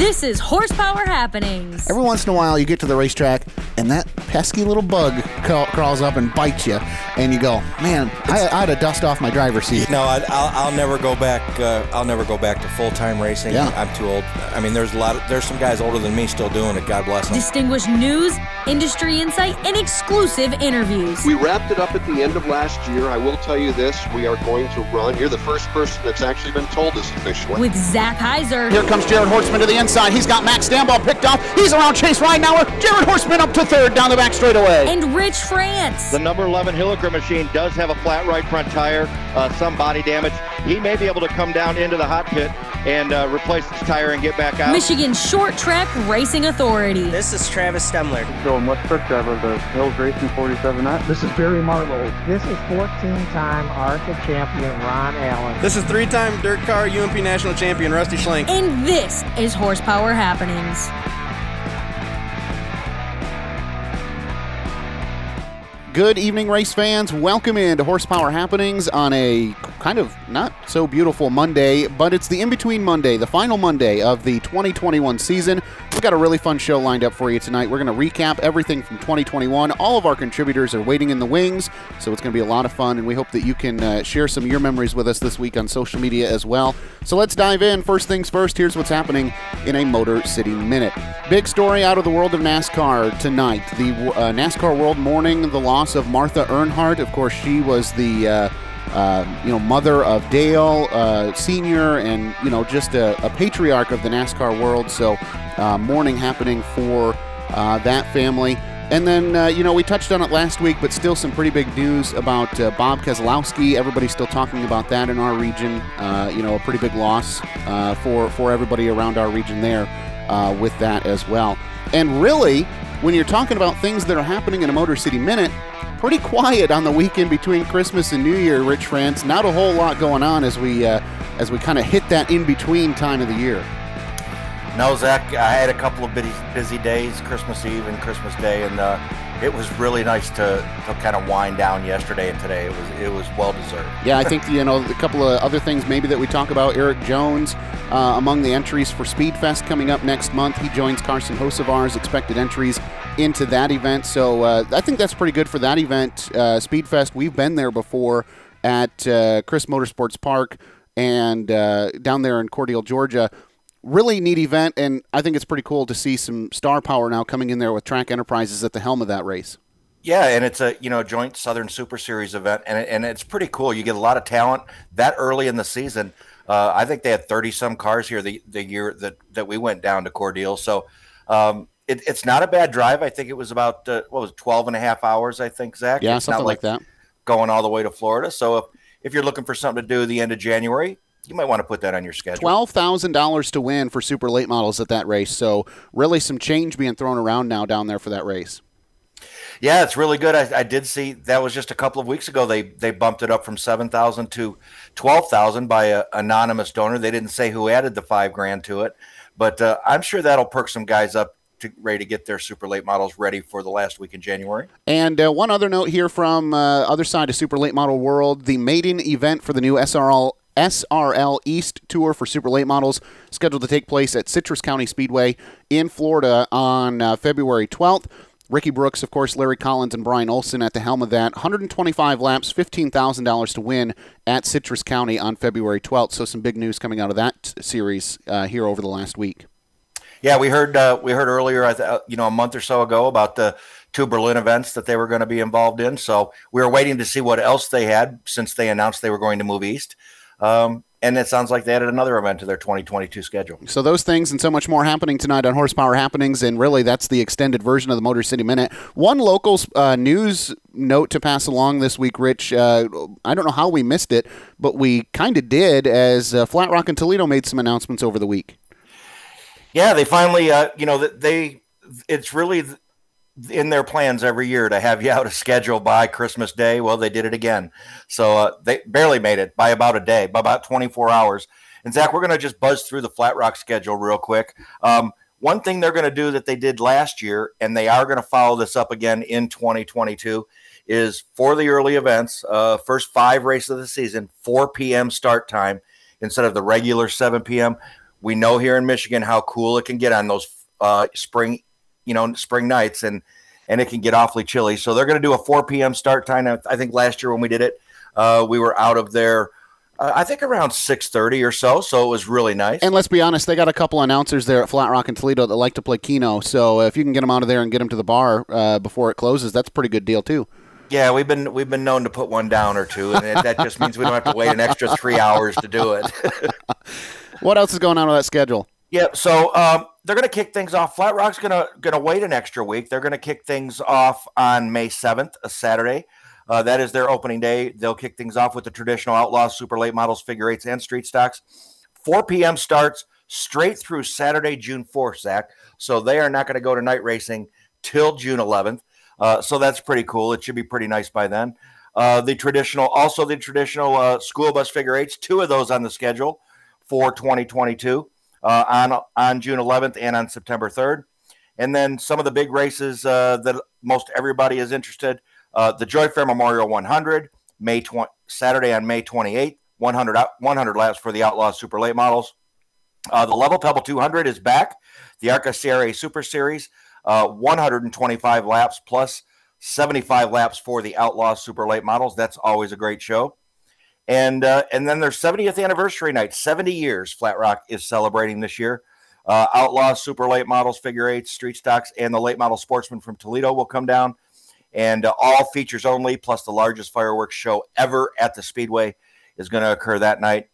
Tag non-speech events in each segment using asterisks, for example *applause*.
This is Horsepower Happenings. Every once in a while, you get to the racetrack, and that pesky little bug ca- crawls up and bites you, and you go, "Man, I, I had to dust off my driver's seat." No, I, will I'll never go back. Uh, I'll never go back to full time racing. Yeah. I'm too old. I mean, there's a lot. Of, there's some guys older than me still doing it. God bless them. Distinguished news, industry insight, and exclusive interviews. We wrapped it up at the end of last year. I will tell you this: we are going to run. You're the first person that's actually been told this officially. With Zach Heiser. Here comes Jared Horseman to the inside. He's got Max Stambaugh picked off. He's around Chase Ridenauer. Jared Horseman up to third down the back straightaway. And Rich France. The number 11 Hilliker machine does have a flat right front tire, uh, some body damage. He may be able to come down into the hot pit and uh, replace his tire and get back out. Michigan Short Track Racing Authority. This is Travis Stemler. Going West Truck Driver of the Hills Racing 47 Knot. This is Barry Marlowe. This is 14-time ARCA champion Ron Allen. This is three-time dirt car UMP national champion Rusty Schlenk. And this is Horsepower Happenings. Good evening, race fans. Welcome in to Horsepower Happenings on a kind of not so beautiful Monday, but it's the in between Monday, the final Monday of the 2021 season. We've got a really fun show lined up for you tonight. We're going to recap everything from 2021. All of our contributors are waiting in the wings, so it's going to be a lot of fun, and we hope that you can uh, share some of your memories with us this week on social media as well. So let's dive in. First things first, here's what's happening in a Motor City Minute. Big story out of the world of NASCAR tonight. The uh, NASCAR World Mourning, the loss of Martha Earnhardt. Of course, she was the. Uh, uh, you know, mother of Dale uh, Senior, and you know, just a, a, patriarch of the NASCAR world. So, uh, mourning happening for uh, that family. And then, uh, you know, we touched on it last week, but still some pretty big news about Bob Keselowski. Everybody's still talking about that in our region. you know, a pretty big loss for for everybody around our region there with that as well. And really, when you're talking about things that are happening in a Motor City Minute, pretty quiet on the weekend between Christmas and New Year, Rich France. Not a whole lot going on as we uh, as we kind of hit that in between time of the year. No, Zach, I had a couple of busy, busy days, Christmas Eve and Christmas Day, and uh, it was really nice to, to kind of wind down yesterday and today. It was it was well deserved. Yeah, I think you know a couple of other things maybe that we talk about. Erik Jones uh, among the entries for Speedfest coming up next month. He joins Carson Hocevar's expected entries into that event. So uh, I think that's pretty good for that event. Uh, Speedfest, we've been there before at uh, Crisp Motorsports Park and uh, down there in Cordele, Georgia. Really neat event, and I think it's pretty cool to see some star power now coming in there with Track Enterprises at the helm of that race. Yeah, and it's a you know joint Southern Super Series event, and and it's pretty cool. You get a lot of talent that early in the season. Uh, I think they had thirty some cars here the the year that that we went down to Cordele. So um, it, it's not a bad drive. I think it was about uh, what was it, 12 and a half hours. I think Zach. Yeah, it's something like, like that. Going all the way to Florida. So if if you're looking for something to do the end of January, you might want to put that on your schedule. Twelve thousand dollars to win for super late models at that race. So really, some change being thrown around now down there for that race. Yeah, it's really good. I, I did see that was just a couple of weeks ago. They they bumped it up from seven thousand to twelve thousand by an anonymous donor. They didn't say who added the five grand to it, but uh, I'm sure that'll perk some guys up to, ready to get their super late models ready for the last week in January. And uh, one other note here from uh, other side of super late model world: the maiden event for the new SRL SRL East Tour for super late models scheduled to take place at Citrus County Speedway in Florida on uh, February 12th. Ricky Brooks, of course, Larry Collins, and Brian Olson at the helm of that. 125 laps, $15,000 to win at Citrus County on February 12th. So some big news coming out of that series uh, here over the last week. Yeah, we heard uh, we heard earlier, uh, you know, a month or so ago about the two Berlin events that they were going to be involved in. So we were waiting to see what else they had since they announced they were going to move east. Um, and it sounds like they added another event to their 2022 schedule. So those things and so much more happening tonight on Horsepower Happenings, and really that's the extended version of the Motor City Minute. One local uh, news note to pass along this week, Rich. Uh, I don't know how we missed it, but we kind of did as uh, Flat Rock and Toledo made some announcements over the week. Yeah, they finally, uh, you know, they. It's really in their plans every year to have you out a schedule by Christmas Day. Well, they did it again. So uh, they barely made it by about a day, by about 24 hours. And Zach, we're going to just buzz through the Flat Rock schedule real quick. Um, one thing they're going to do that they did last year, and they are going to follow this up again in 2022, is for the early events, uh, first five races of the season, 4 p.m. start time instead of the regular 7 p.m we know here in Michigan how cool it can get on those uh, spring, you know, spring nights, and and it can get awfully chilly. So they're going to do a 4 p.m. start time. I think last year when we did it, uh, we were out of there. Uh, I think around 6:30 or so, so it was really nice. And let's be honest, they got a couple announcers there at Flat Rock and Toledo that like to play Keno. So if you can get them out of there and get them to the bar uh, before it closes, that's a pretty good deal too. Yeah, we've been we've been known to put one down or two, and that just means we don't have to wait an extra three hours to do it. *laughs* what else is going on with that schedule? Yeah, so um, they're going to kick things off. Flat Rock's going to going to wait an extra week. They're going to kick things off on May seventh, a Saturday. Uh, that is their opening day. They'll kick things off with the traditional Outlaws, Super Late Models, Figure Eights, and Street Stocks. 4 p.m. starts straight through Saturday, June 4th, Zach. So they are not going to go to night racing till June 11th. Uh, so that's pretty cool. It should be pretty nice by then. Uh, the traditional, also the traditional uh, school bus figure eights, two of those on the schedule for 2022 uh, on on June 11th and on September 3rd. And then some of the big races uh, that most everybody is interested. Uh, the Joy Fair Memorial 100, May 20, Saturday on May 28th, 100 100 laps for the Outlaw Super Late models. the Level Pebble 200 is back. The ARCA CRA Super Series uh, 125 laps plus 75 laps for the Outlaw Super Late models. That's always a great show. And uh, and then their 70th anniversary night, 70 years Flat Rock is celebrating this year. Uh, Outlaw Super Late Models, Figure Eights, Street Stocks, and the Late Model Sportsman from Toledo will come down. And uh, all features only, plus the largest fireworks show ever at the Speedway, is going to occur that night.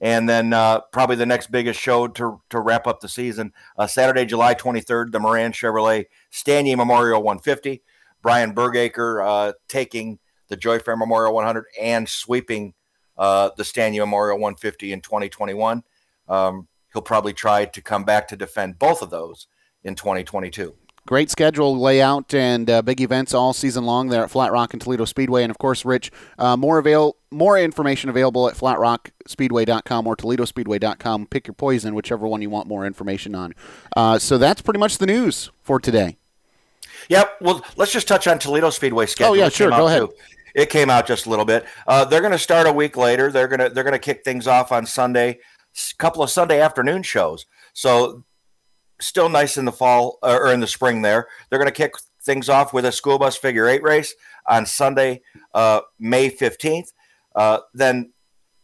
And then uh, probably the next biggest show to, to wrap up the season, uh, Saturday, July 23rd, the Moran Chevrolet Stanier Memorial 150. Brian Bergakker uh, taking the Joy Fair Memorial 100 and sweeping uh, the Stanier Memorial 150 in 2021. Um, he'll probably try to come back to defend both of those in 2022. Great schedule layout and uh, big events all season long there at Flat Rock and Toledo Speedway. And of course, Rich, uh, more avail- more information available at flatrockspeedway.com or toledospeedway.com. Pick your poison, whichever one you want more information on. Uh, so that's pretty much the news for today. Yep. Well, let's just touch on Toledo Speedway schedule. Oh yeah, sure. Go ahead. Too. It came out just a little bit. Uh, they're going to start a week later. They're going to they're going to kick things off on Sunday. A couple of Sunday afternoon shows. So still nice in the fall uh, or in the spring there. They're going to kick things off with a school bus figure eight race on Sunday, uh, May 15th. Uh, then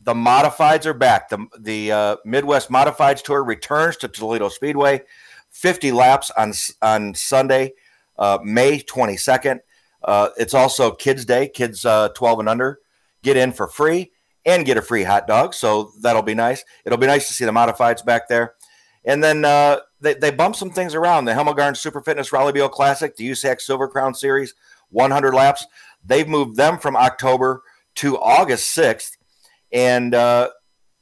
the modifieds are back. The, the uh, Midwest Modifieds Tour returns to Toledo Speedway. 50 laps on, on Sunday, uh, May 22nd. Uh, it's also Kids Day, kids 12 and under get in for free and get a free hot dog. So that'll be nice. It'll be nice to see the modifieds back there. And then uh, they, they bump some things around. The Hemelgarn Super Fitness Rollie Beale Classic, the USAC Silver Crown Series, 100 laps. They've moved them from October to August 6th. And uh,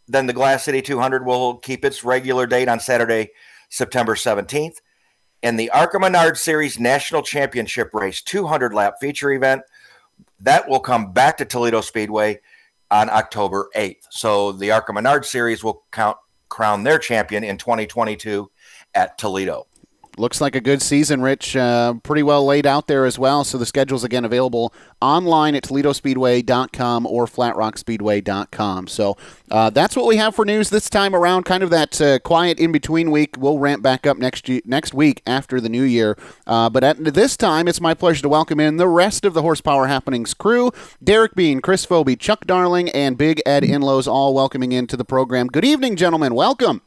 then the Glass City 200 will keep its regular date on Saturday, September 17th. And the ARCA Menard Series National Championship Race 200 lap feature event that will come back to Toledo Speedway on October 8th. So the ARCA Menard Series will count crown their champion in 2022 at Toledo. Looks like a good season, Rich. Uh, pretty well laid out there as well. So the schedule's again available online at ToledoSpeedway.com or FlatRockSpeedway.com. So uh, that's what we have for news this time around. Kind of that uh, quiet in between week. We'll ramp back up next next week after the new year. Uh, but at this time, it's my pleasure to welcome in the rest of the Horsepower Happenings crew: Derek Bean, Chris Phoebe, Chuck Darling, and Big Ed Inlows, all welcoming into the program. Good evening, gentlemen. Welcome.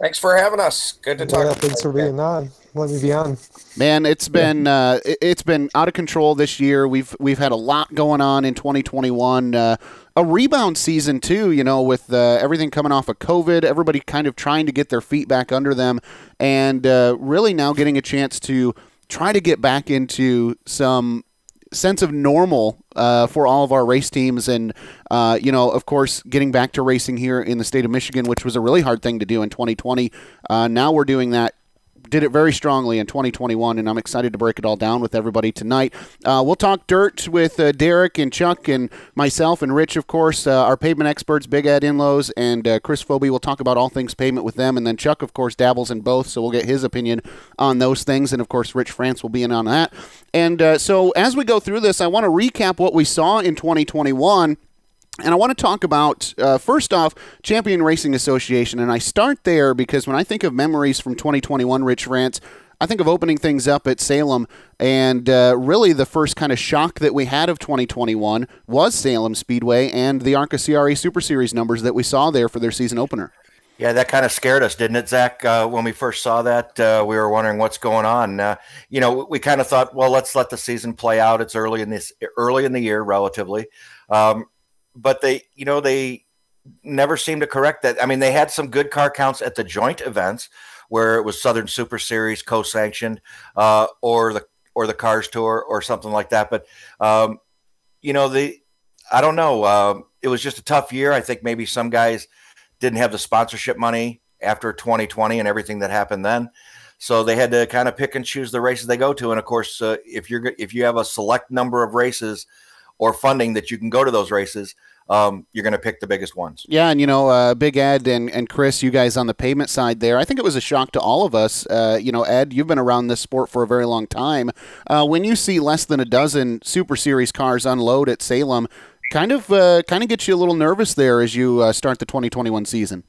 Thanks for having us. Good to talk. Yeah, thanks for being on. Let me be on. Man, it's been uh, it's been out of control this year. We've we've had a lot going on in 2021. Uh, a rebound season too. You know, with uh, everything coming off of COVID, everybody kind of trying to get their feet back under them, and uh, really now getting a chance to try to get back into some sense of normal uh, for all of our race teams, and uh, you know, of course, getting back to racing here in the state of Michigan, which was a really hard thing to do in 2020. Uh, now we're doing that did it very strongly in 2021, and I'm excited to break it all down with everybody tonight. Uh, we'll talk dirt with uh, Derek and Chuck and myself and Rich, of course, uh, our pavement experts, Big Ed Inlows and uh, Chris Phoebe. We'll talk about all things pavement with them, and then Chuck, of course, dabbles in both, so we'll get his opinion on those things, and of course, Rich France will be in on that. And uh, so as we go through this, I want to recap what we saw in 2021 And I want to talk about, uh, first off, Champion Racing Association. And I start there because when I think of memories from 2021, Rich France, I think of opening things up at Salem. And uh, really, the first kind of shock that we had of 2021 was Salem Speedway and the ARCA CRA Super Series numbers that we saw there for their season opener. Yeah, that kind of scared us, didn't it, Zach? Uh, when we first saw that, uh, we were wondering what's going on. Uh, you know, we kind of thought, well, let's let the season play out. It's early in this, early in the year, relatively. Um, but they, you know, they never seemed to correct that. I mean, they had some good car counts at the joint events where it was Southern Super Series co-sanctioned, uh, or the or the Cars Tour or something like that. But um, you know, the I don't know. Uh, it was just a tough year. I think maybe some guys didn't have the sponsorship money after 2020 and everything that happened then. So they had to kind of pick and choose the races they go to. And of course, uh, if you're if you have a select number of races or funding that you can go to those races, um, you're going to pick the biggest ones. Yeah, and you know, uh, Big Ed and, and Chris, you guys on the pavement side there, I think it was a shock to all of us. Uh, you know, Ed, you've been around this sport for a very long time. Uh, when you see less than a dozen Super Series cars unload at Salem, kind of uh, kind of gets you a little nervous there as you uh, start the 2021 season.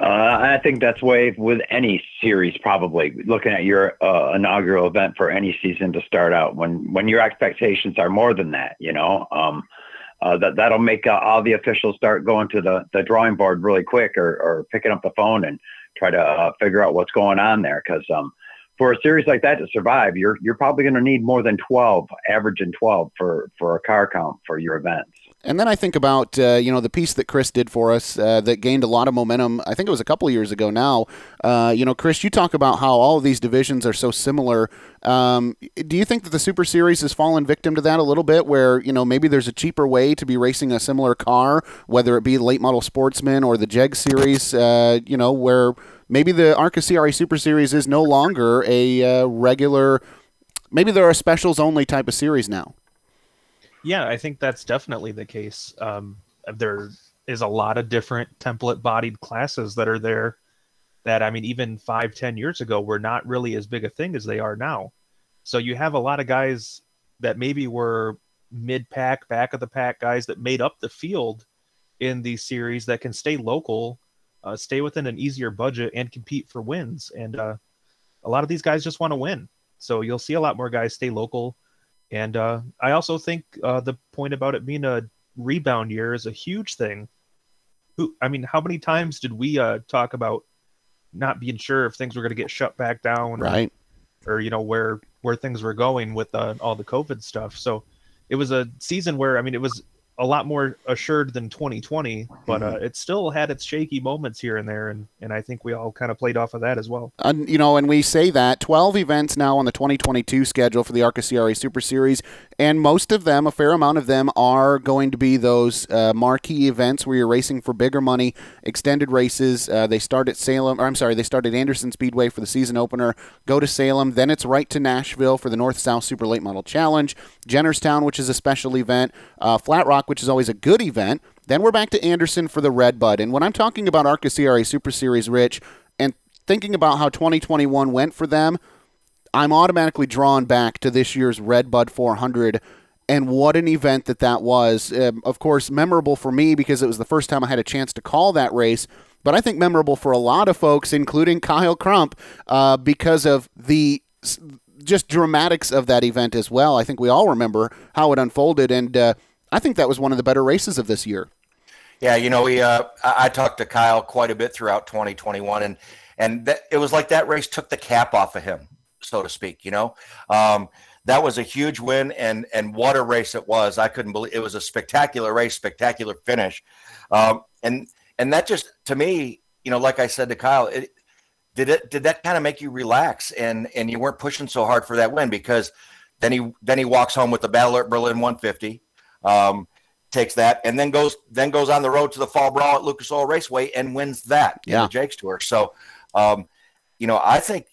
Uh, I think that's way with any series, probably looking at your uh, inaugural event for any season to start out when when your expectations are more than that. You know, um, uh, that that'll make uh, all the officials start going to the, the drawing board really quick or, or picking up the phone and try to uh, figure out what's going on there. Because um, for a series like that to survive, you're you're probably going to need more than 12, averaging 12 for for a car count for your events. And then I think about uh, you know the piece that Chris did for us uh, that gained a lot of momentum. I think it was a couple years ago now. Uh, you know, Chris, you talk about how all of these divisions are so similar. Um, do you think that the Super Series has fallen victim to that a little bit, where you know maybe there's a cheaper way to be racing a similar car, whether it be late model sportsman or the Jeg Series? Uh, you know, where maybe the ARCA CRA Super Series is no longer a uh, regular. Maybe there are specials only type of series now. Yeah, I think that's definitely the case. Um, there is a lot of different template bodied classes that are there that, I mean, even five, ten years ago were not really as big a thing as they are now. So you have a lot of guys that maybe were mid pack, back of the pack guys that made up the field in these series that can stay local, uh, stay within an easier budget, and compete for wins. And uh, a lot of these guys just want to win. So you'll see a lot more guys stay local and uh, I also think uh, the point about it being a rebound year is a huge thing. Who, I mean, how many times did we uh, talk about not being sure if things were going to get shut back down, right? Or, or, you know where where things were going with uh, all the COVID stuff. So it was a season where I mean, it was a lot more assured than 2020, but uh, mm-hmm. it still had its shaky moments here and there, and, and I think we all kind of played off of that as well. And you know, and we say that 12 events now on the 2022 schedule for the ARCA CRA Super Series, and most of them, a fair amount of them, are going to be those uh, marquee events where you're racing for bigger money, extended races. Uh, they start at Salem, or I'm sorry, they start at Anderson Speedway for the season opener, go to Salem, then it's right to Nashville for the North South Super Late Model Challenge, Jennerstown, which is a special event, uh, Flat Rock which is always a good event. Then we're back to Anderson for the Red Bud. And when I'm talking about ARCA CRA Super Series, Rich, and thinking about how 2021 went for them, I'm automatically drawn back to this year's Red Bud 400 and what an event that that was. Um, of course, memorable for me because it was the first time I had a chance to call that race, but I think memorable for a lot of folks, including *laughs* Kyle Crump, uh, because of the just dramatics of that event as well. I think we all remember how it unfolded, and uh, I think that was one of the better races of this year. Yeah, you know, we uh, I talked to Kyle quite a bit throughout 2021, and and it was like that race took the cap off of him, so to speak. You know, um, that was a huge win, and and what a race it was! I couldn't believe it was a spectacular race, spectacular finish, um, and and that just to me, you know, like I said to Kyle, it, did it did that kind of make you relax and and you weren't pushing so hard for that win because then he then he walks home with the Battle at Berlin 150 um, takes that and then goes then goes on the road to the fall brawl at Lucas Oil Raceway and wins that yeah. in the Jegs Tour. So, um, you know, I think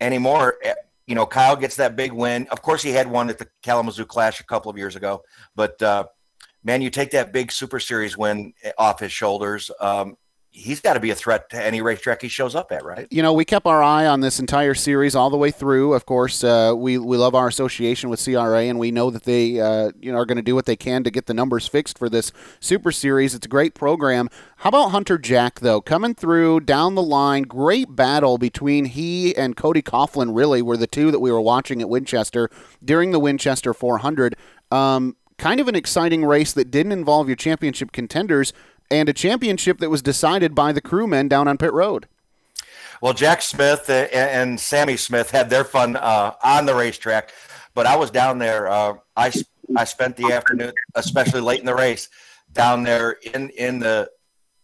anymore, eh, you know, Kyle gets that big win. Of course, he had one at the Kalamazoo Clash a couple of years ago, but uh, man, you take that big Super Series win eh, off his shoulders. Um, he's got to be a threat to any racetrack he shows up at, right? You know, we kept our eye on this entire series all the way through. Of course, uh, we we love our association with CRA, and we know that they uh, you know are going to do what they can to get the numbers fixed for this Super Series. It's a great program. How about Hunter Jack though, coming through down the line? Great battle between he and Cody Coughlin. Really, were the two that we were watching at Winchester during the Winchester 400. Um, kind of an exciting race that didn't involve your championship contenders and a championship that was decided by the crewmen down on pit road. Well, Jack Smith and Sammy Smith had their fun uh, on the racetrack, but I was down there. Uh, I I spent the afternoon, especially late in the race, down there in in the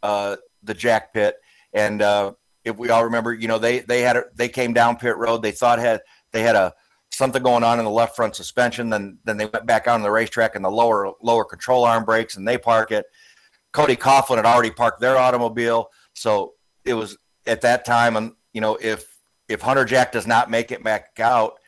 uh, the Jack pit, and uh, if we all remember, you know, they they had a, they came down pit road. They thought had they had a something going on in the left front suspension. Then then they went back out on the racetrack and the lower lower control arm brakes, and they park it Cody Coughlin had already parked their automobile, so it was at that time. And you know, if if Hunter Jack does not make it back out,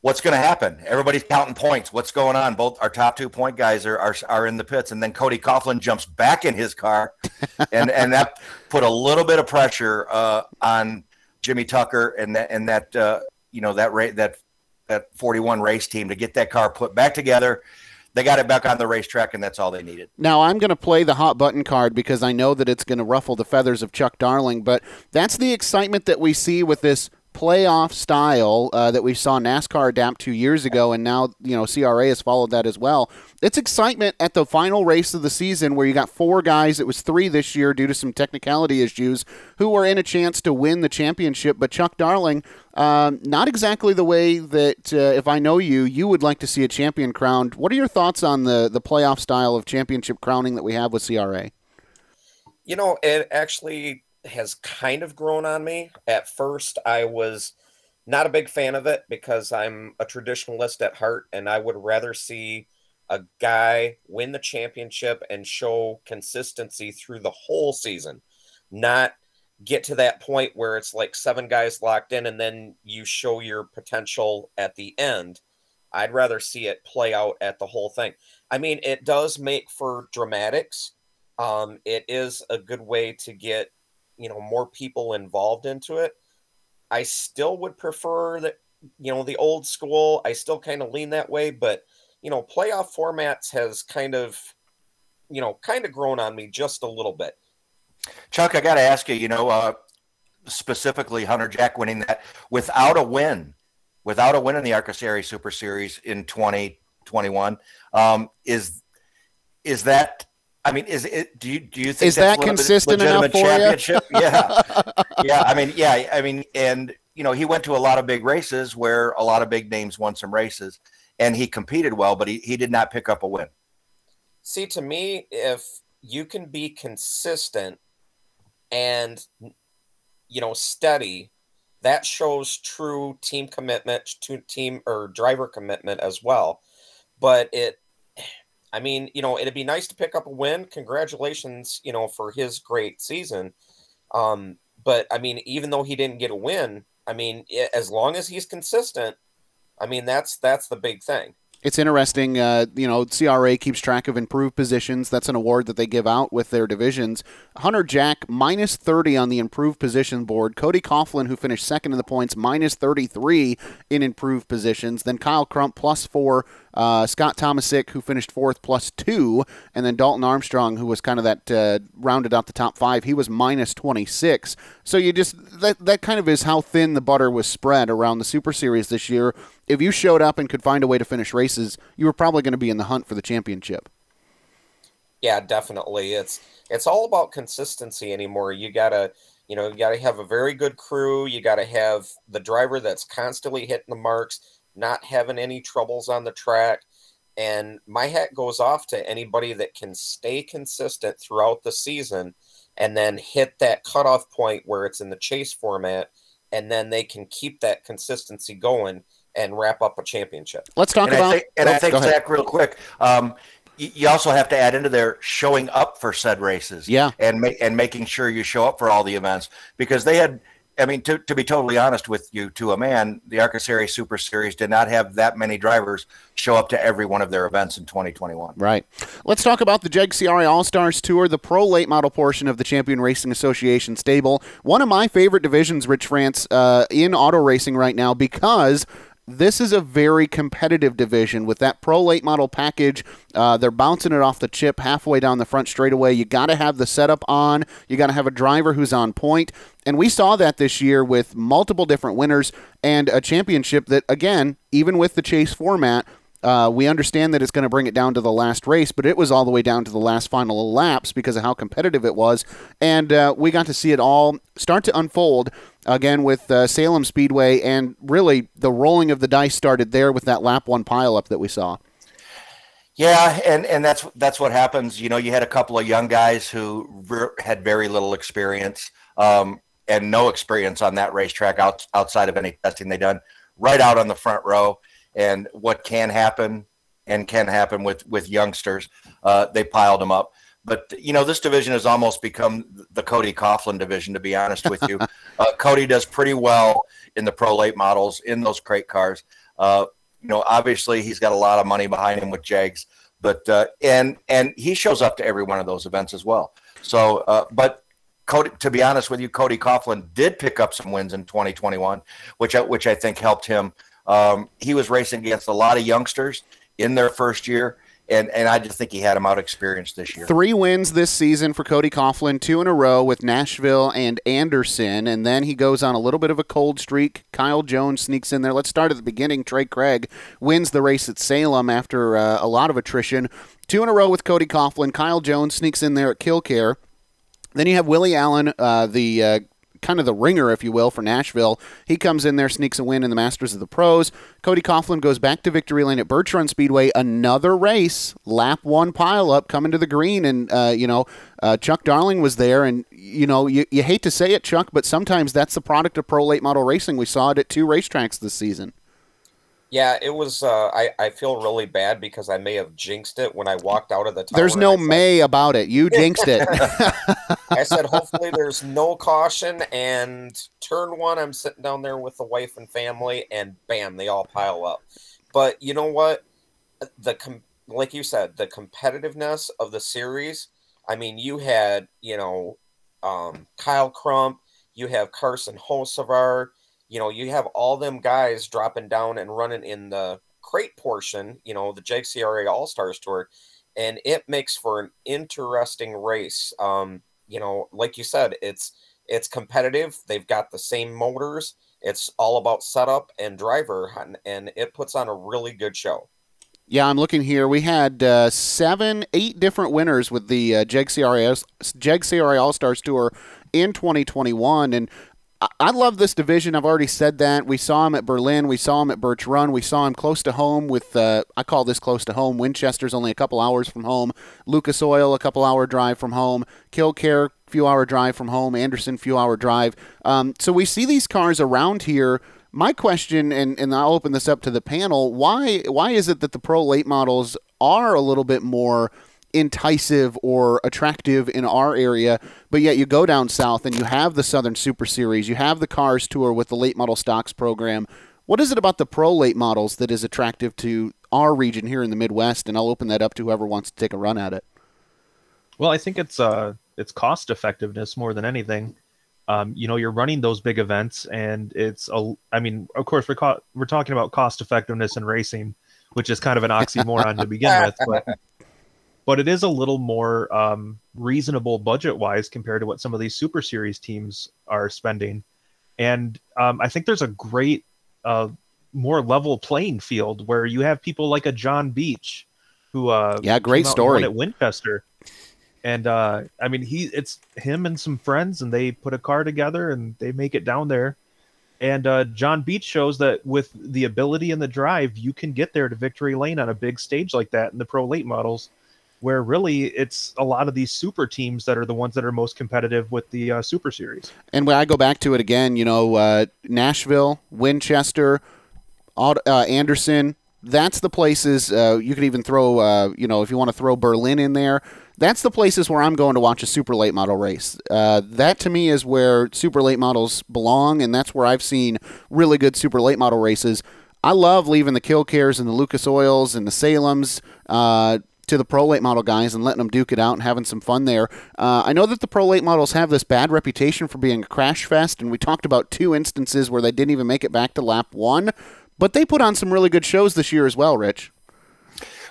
what's going to happen? Everybody's counting points. What's going on? Both our top two point guys are are, are in the pits, and then Cody Coughlin jumps back in his car, *laughs* and and that put a little bit of pressure uh, on Jimmy Tucker and that and that uh, you know that rate that that 41 race team to get that car put back together they got it back on the racetrack, and that's all they needed. Now, I'm going to play the hot button card because I know that it's going to ruffle the feathers of Chuck Darling, but that's the excitement that we see with this playoff style uh, that we saw NASCAR adapt two years ago, and now you know CRA has followed that as well. It's excitement at the final race of the season where you got four guys. It was three this year due to some technicality issues who were in a chance to win the championship. But Chuck Darling, um, not exactly the way that uh, if I know you, you would like to see a champion crowned. What are your thoughts on the the playoff style of championship crowning that we have with CRA? You know, it actually has kind of grown on me. At first, I was not a big fan of it because I'm a traditionalist at heart and I would rather see a guy win the championship and show consistency through the whole season, not get to that point where it's like seven guys locked in and then you show your potential at the end. I'd rather see it play out at the whole thing. I mean, it does make for dramatics. Um, it is a good way to get you know more people involved into it i still would prefer that you know the old school i still kind of lean that way but you know playoff formats has kind of you know kind of grown on me just a little bit. Chuck i gotta ask you you know uh specifically hunter jack winning that without a win without a win in the arca super series in 2021 um is is that I mean, is it? Do you do you think is that consistent enough for championship? you? *laughs* yeah, yeah. I mean, yeah. I mean, and you know, he went to a lot of big races where a lot of big names won some races, and he competed well, but he he did not pick up a win. See, to me, if you can be consistent and you know steady, that shows true team commitment, to team or driver commitment as well. But it I mean, you know, it'd be nice to pick up a win. Congratulations, you know, for his great season. Um, but I mean, even though he didn't get a win, I mean, as long as he's consistent, I mean, that's that's the big thing it's interesting. Uh, you know, CRA keeps track of improved positions. That's an award that they give out with their divisions. Hunter Jack minus 30 on the improved position board. Cody Coughlin, who finished second in the points, minus 33 in improved positions. Then Kyle Crump plus four. Uh, Scott Tomasic, who finished fourth, plus two, and then Dalton Armstrong, who was kind of that uh, rounded out the top five. He was minus 26. So you just that that kind of is how thin the butter was spread around the Super Series this year if you showed up and could find a way to finish races, you were probably going to be in the hunt for the championship. Yeah, definitely. It's it's all about consistency anymore. You gotta, you know, you gotta have a very good crew. You gotta have the driver that's constantly hitting the marks, not having any troubles on the track. And my hat goes off to anybody that can stay consistent throughout the season and then hit that cutoff point where it's in the chase format, and then they can keep that consistency going and wrap up a championship. Let's talk and about. I think, and I think Zach, real quick. Um, you also have to add into there showing up for said races, yeah, and ma- and making sure you show up for all the events because they had I mean, to, to be totally honest with you, to a man, the ARCA Series Super Series did not have that many drivers show up to every one of their events in 2021. Right. Let's talk about the Jeg CRA All Stars Tour, the pro late model portion of the Champion Racing Association stable. One of my favorite divisions, Rich France, uh, in auto racing right now because this is a very competitive division with that pro late model package. Uh, they're bouncing it off the chip halfway down the front straightaway. You got to have the setup on. You got to have a driver who's on point. And we saw that this year with multiple different winners and a championship that, again, even with the chase format, uh, we understand that it's going to bring it down to the last race, but it was all the way down to the last final laps because of how competitive it was. And uh, we got to see it all start to unfold again with uh, Salem Speedway. And really, the rolling of the dice started there with that lap one pileup that we saw. Yeah, and and that's that's what happens. You know, you had a couple of young guys who re- had very little experience um, and no experience on that racetrack out, outside of any testing they done, right out on the front row and what can happen and can happen with with youngsters. Uh, they piled them up. But you know, this division has almost become the Cody Coughlin division. To be honest with you, *laughs* uh, Cody does pretty well in the pro late models in those crate cars. Uh, you know, obviously he's got a lot of money behind him with Jegs, but uh, and and he shows up to every one of those events as well. So, uh, but Cody, to be honest with you, Cody Coughlin did pick up some wins in 2021, which I, which I think helped him um, he was racing against a lot of youngsters in their first year. And, and I just think he had him out experienced this year. Three wins this season for Cody Coughlin, two in a row with Nashville and Anderson, and then he goes on a little bit of a cold streak. Kyle Jones sneaks in there. Let's start at the beginning. Trey Craig wins the race at Salem after uh, a lot of attrition. Two in a row with Cody Coughlin. Kyle Jones sneaks in there at Kil-Kare. Then you have Willie Allen, uh, the uh, kind of the ringer, if you will, for Nashville. He comes in there, sneaks a win in the Masters of the Pros. Cody Coughlin goes back to victory lane at Birch Run Speedway. Another race, lap one pile up, coming to the green, and uh, you know uh, Chuck Darling was there, and you know you, you hate to say it, Chuck, but sometimes that's the product of pro late model racing. We saw it at two racetracks this season. Yeah, it was. Uh, I I feel really bad because I may have jinxed it when I walked out of the. There's no may about it. You jinxed it. *laughs* I said, hopefully, *laughs* there's no caution. And turn one, I'm sitting down there with the wife and family, and bam, they all pile up. But you know what? The com- like you said, the competitiveness of the series. I mean, you had you know um, Kyle Crump, you have Carson Hocevar you know, you have all them guys dropping down and running in the crate portion, you know, the Jeg CRA All Stars Tour, and it makes for an interesting race. Um, you know, like you said, it's it's competitive. They've got the same motors. It's all about setup and driver, and, and it puts on a really good show. Yeah, I'm looking here. We had uh, seven, eight different winners with the uh, Jeg CRA All Stars Tour in 2021, and I love this division. I've already said that. We saw him at Berlin. We saw him at Birch Run. We saw him close to home with, uh, I call this close to home. Winchester's only a couple hours from home. Lucas Oil, a couple hour drive from home. Kil-Kare, few hour drive from home. Anderson, few hour drive. Um, so we see these cars around here. My question, and, and I'll open this up to the panel, why why is it that the pro late models are a little bit more – enticing or attractive in our area, but yet you go down south and you have the Southern Super Series, you have the Cars Tour with the late model stocks program. What is it about the pro late models that is attractive to our region here in the Midwest? And I'll open that up to whoever wants to take a run at it. Well, I think it's uh it's cost effectiveness more than anything. Um, you know, you're running those big events, and it's a. I mean, of course, we're we're talking about cost effectiveness in racing, which is kind of an *laughs* oxymoron to begin with. But but it is a little more um, reasonable budget wise compared to what some of these Super Series teams are spending. And um, I think there's a great, uh, more level playing field where you have people like a John Beach, who uh, yeah, great story at Winchester. And uh, I mean, he it's him and some friends, and they put a car together and they make it down there. And uh, John Beach shows that with the ability and the drive, you can get there to victory lane on a big stage like that in the pro late models where really it's a lot of these super teams that are the ones that are most competitive with the uh, Super Series. And when I go back to it again, you know, uh, Nashville, Winchester, uh, Anderson, that's the places uh, you could even throw, uh, you know, if you want to throw Berlin in there. that's the places where I'm going to watch a super late model race. Uh, that to me is where super late models belong, and that's where I've seen really good super late model races. I love leaving the Kil-Kares and the Lucas Oils and the Salems. To the pro late model guys and letting them duke it out and having some fun there. Uh, I know that the pro late models have this bad reputation for being a crash fest, and we talked about two instances where they didn't even make it back to lap one, but they put on some really good shows this year as well, Rich.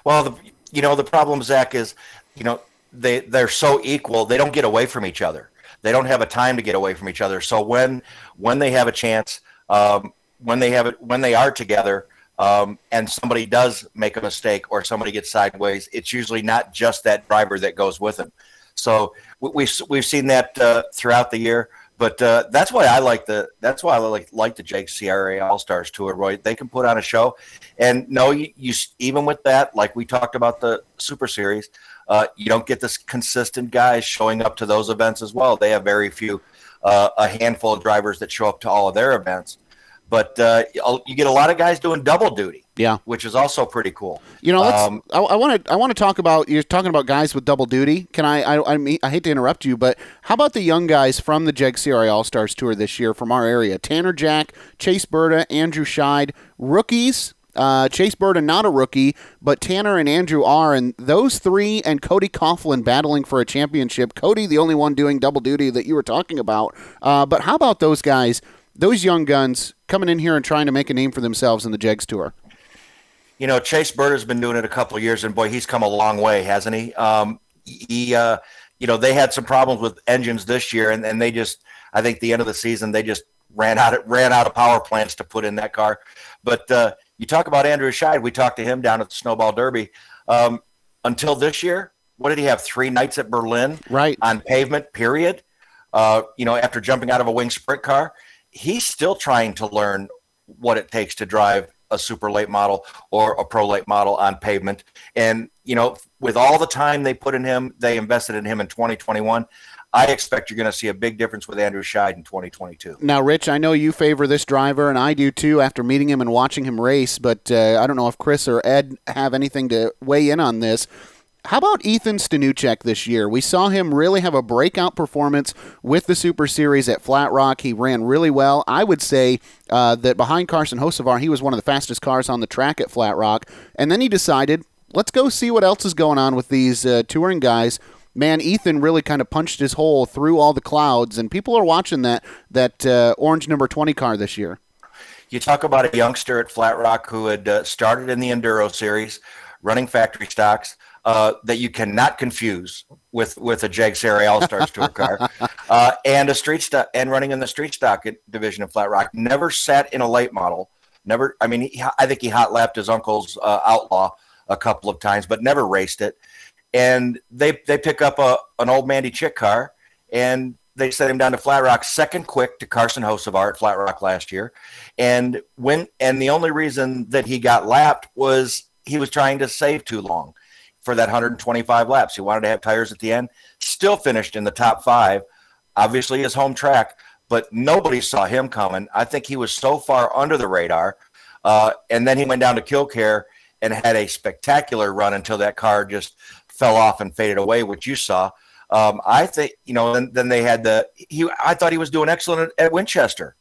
Well, the, you know, the problem, Zach, is, you know, they, they're so equal, they don't get away from each other. They don't have a time to get away from each other. So when when they have a chance, um, when they have it, when they are together, um, and somebody does make a mistake or somebody gets sideways, it's usually not just that driver that goes with them. So we, we've we've seen that uh, throughout the year. But uh, that's why I like the that's why I like like the Jeg CRA All Stars tour. Roy, they can put on a show, and no, you, you even with that, like we talked about the Super Series, uh, you don't get this consistent guys showing up to those events as well. They have very few, uh, a handful of drivers that show up to all of their events but uh, you get a lot of guys doing double duty. Yeah, which is also pretty cool. You know, um, I want to I want to talk about you're talking about guys with double duty. Can I I I, mean, I hate to interrupt you, but how about the young guys from the Jeg CRA All Stars Tour this year from our area? Tanner Jack, Chase Burda, Andrew Scheid, rookies. Uh, Chase Burda not a rookie, but Tanner and Andrew are, and those three and Cody Coughlin battling for a championship. Cody, the only one doing double duty that you were talking about. Uh, but how about those guys? Those young guns coming in here and trying to make a name for themselves in the Jegs Tour? You know, Chase Bird has been doing it a couple of years, and boy, he's come a long way, hasn't he? Um, he, uh, you know, they had some problems with engines this year, and, and they just, I think, the end of the season, they just ran out of, ran out of power plants to put in that car. But uh, you talk about Andrew Scheid. We talked to him down at the Snowball Derby. Um, until this year, what did he have? Three nights at Berlin, right on pavement. Period. Uh, you know, after jumping out of a wing sprint car, he's still trying to learn what it takes to drive a super late model or a pro late model on pavement. And, you know, with all the time they put in him, they invested in him in 2021. I expect you're going to see a big difference with Andrew Scheid in 2022. Now, Rich, I know you favor this driver, and I do too after meeting him and watching him race, but uh, I don't know if Chris or Ed have anything to weigh in on this. How about Ethan Stanuchek this year? We saw him really have a breakout performance with the Super Series at Flat Rock. He ran really well. I would say uh, that behind Carson Hocevar, he was one of the fastest cars on the track at Flat Rock. And then he decided, let's go see what else is going on with these uh, touring guys. Man, Ethan really kind of punched his hole through all the clouds, and people are watching that that uh, orange number twenty car this year. You talk about a youngster at Flat Rock who had uh, started in the Enduro Series, running factory stocks uh, that you cannot confuse with with a CRA All Stars *laughs* Tour car, uh, and a street stock and running in the street stock division of Flat Rock. Never sat in a late model. Never. I mean, he, I think he hot lapped his uncle's uh, Outlaw a couple of times, but never raced it. And they they pick up a an old Mandy Chick car and they set him down to Flat Rock, second quick to Carson Hocevar at Flat Rock last year, and when and the only reason that he got lapped was he was trying to save too long for that 125 laps. He wanted to have tires at the end. Still finished in the top five. Obviously, his home track, but nobody saw him coming. I think he was so far under the radar. Uh, and then he went down to Kil-Kare and had a spectacular run until that car just fell off and faded away, which you saw. Um, I think you know. Then, then they had the. He. I thought he was doing excellent at, at Winchester.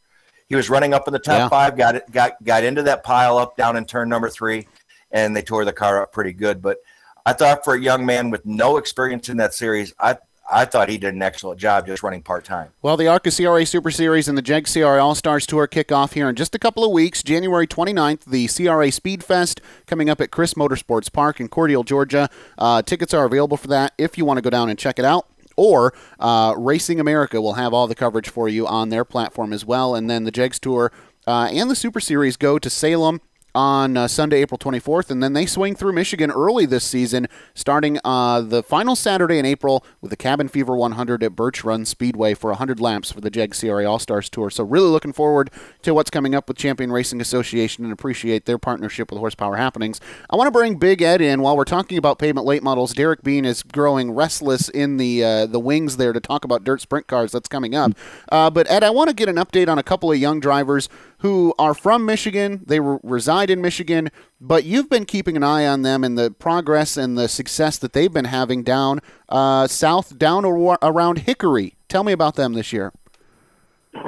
He was running up in the top yeah. five. Got it. Got got into that pile up down in turn number three, and they tore the car up pretty good. But I thought for a young man with no experience in that series, I I thought he did an excellent job just running part time. Well, the ARCA CRA Super Series and the Jeg CRA All Stars Tour kick off here in just a couple of weeks. January 29th, the CRA Speed Fest coming up at Crisp Motorsports Park in Cordele, Georgia. Uh, tickets are available for that if you want to go down and check it out or uh, Racing America will have all the coverage for you on their platform as well. And then the Jegs Tour uh, and the Super Series go to Salem on uh, Sunday, April 24th, and then they swing through Michigan early this season, starting uh, the final Saturday in April with the Cabin Fever 100 at Birch Run Speedway for 100 laps for the Jeg CRA All Stars Tour. So, really looking forward to what's coming up with Champion Racing Association and appreciate their partnership with Horsepower Happenings. I want to bring Big Ed in while we're talking about pavement late models. Derek Bean is growing restless in the uh, the wings there to talk about dirt sprint cars that's coming up. Uh, but Ed, I want to get an update on a couple of young drivers who are from Michigan. They re- reside in Michigan, but you've been keeping an eye on them and the progress and the success that they've been having down uh, south, down ar- around Hickory. Tell me about them this year.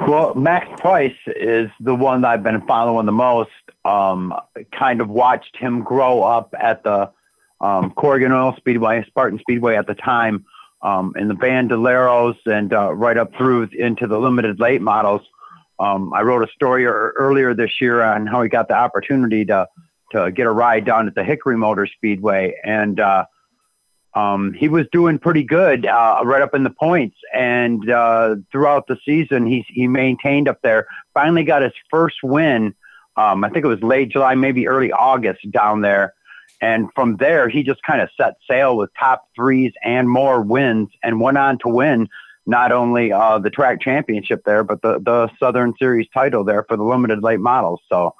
Well, Max Price is the one I've been following the most. Um, kind of watched him grow up at the um, Corrigan Oil Speedway, Spartan Speedway at the time, um, in the Bandoleros, and uh, right up through into the limited late models. Um, I wrote a story er- earlier this year on how he got the opportunity to to get a ride down at the Hickory Motor Speedway, and uh, um, he was doing pretty good uh, right up in the points. And uh, throughout the season, he he maintained up there. Finally, got his first win. Um, I think it was late July, maybe early August down there. And from there, he just kind of set sail with top threes and more wins, and went on to win not only uh, the track championship there, but the the Southern Series title there for the limited late models. So.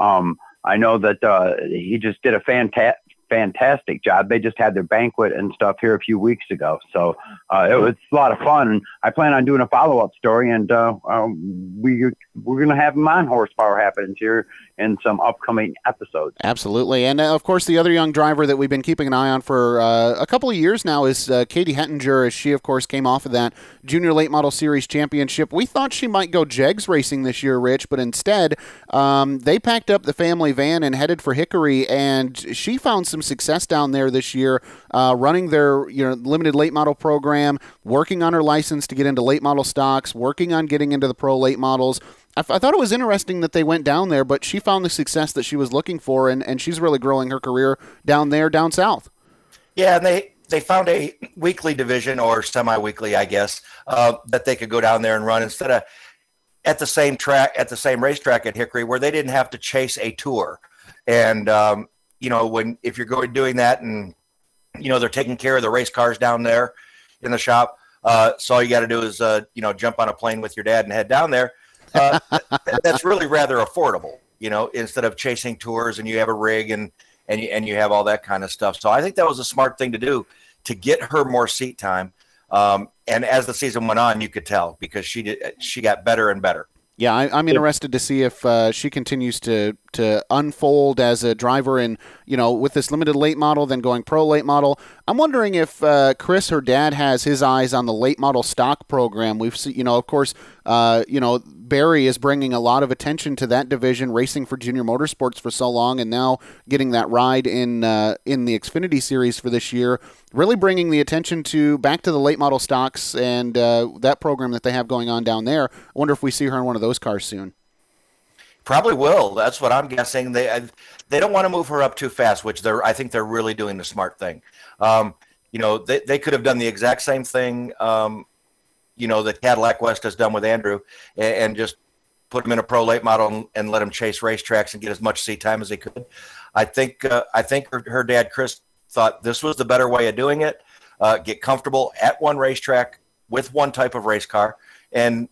Um, I know that uh, he just did a fantastic fantastic job. They just had their banquet and stuff here a few weeks ago, so uh, it was a lot of fun. I plan on doing a follow up story, and uh, um, we we're gonna have him on horsepower happenings here in some upcoming episodes. Absolutely, and uh, of course, the other young driver that we've been keeping an eye on for uh, a couple of years now is uh, Katie Hettinger, as she, of course, came off of that Junior Late Model Series championship. We thought she might go Jegs racing this year, Rich, but instead, um, they packed up the family van and headed for Hickory, and she found some success down there this year, uh, running their you know limited late model program, working on her license to get into late model stocks, working on getting into the pro late models. I, f- I thought it was interesting that they went down there, but she found the success that she was looking for, and, and she's really growing her career down there, down south. Yeah, and they they found a weekly division or semi-weekly, I guess, uh, that they could go down there and run instead of at the same track at the same racetrack at Hickory, where they didn't have to chase a tour. And um, you know, when if you're going doing that, and you know they're taking care of the race cars down there in the shop, uh, so all you got to do is uh, you know jump on a plane with your dad and head down there. Uh, *laughs* that's really rather affordable, you know, instead of chasing tours and you have a rig and and you, and you have all that kind of stuff. So I think that was a smart thing to do to get her more seat time. Um, and as the season went on, you could tell because she did she got better and better. Yeah, I, am interested to see if uh, she continues to to unfold as a driver in you know with this limited late model, then going pro late model. I'm wondering if uh, Chris, her dad, has his eyes on the late model stock program. We've seen, you know, of course, uh, you know, Berry is bringing a lot of attention to that division, racing for Junior Motorsports for so long, and now getting that ride in uh, in the Xfinity Series for this year. Really bringing the attention to back to the late model stocks and uh, that program that they have going on down there. I wonder if we see her in one of those cars soon. Probably will. That's what I'm guessing. They they don't want to move her up too fast, which they're I think they're really doing the smart thing. Um, you know, they, they could have done the exact same thing. Um, you know, that Cadillac West has done with Andrew, and, and just put him in a pro late model and, and, let him chase racetracks and get as much seat time as he could. I think uh, I think her, her, dad Chris thought this was the better way of doing it. Uh, get comfortable at one racetrack with one type of race car, and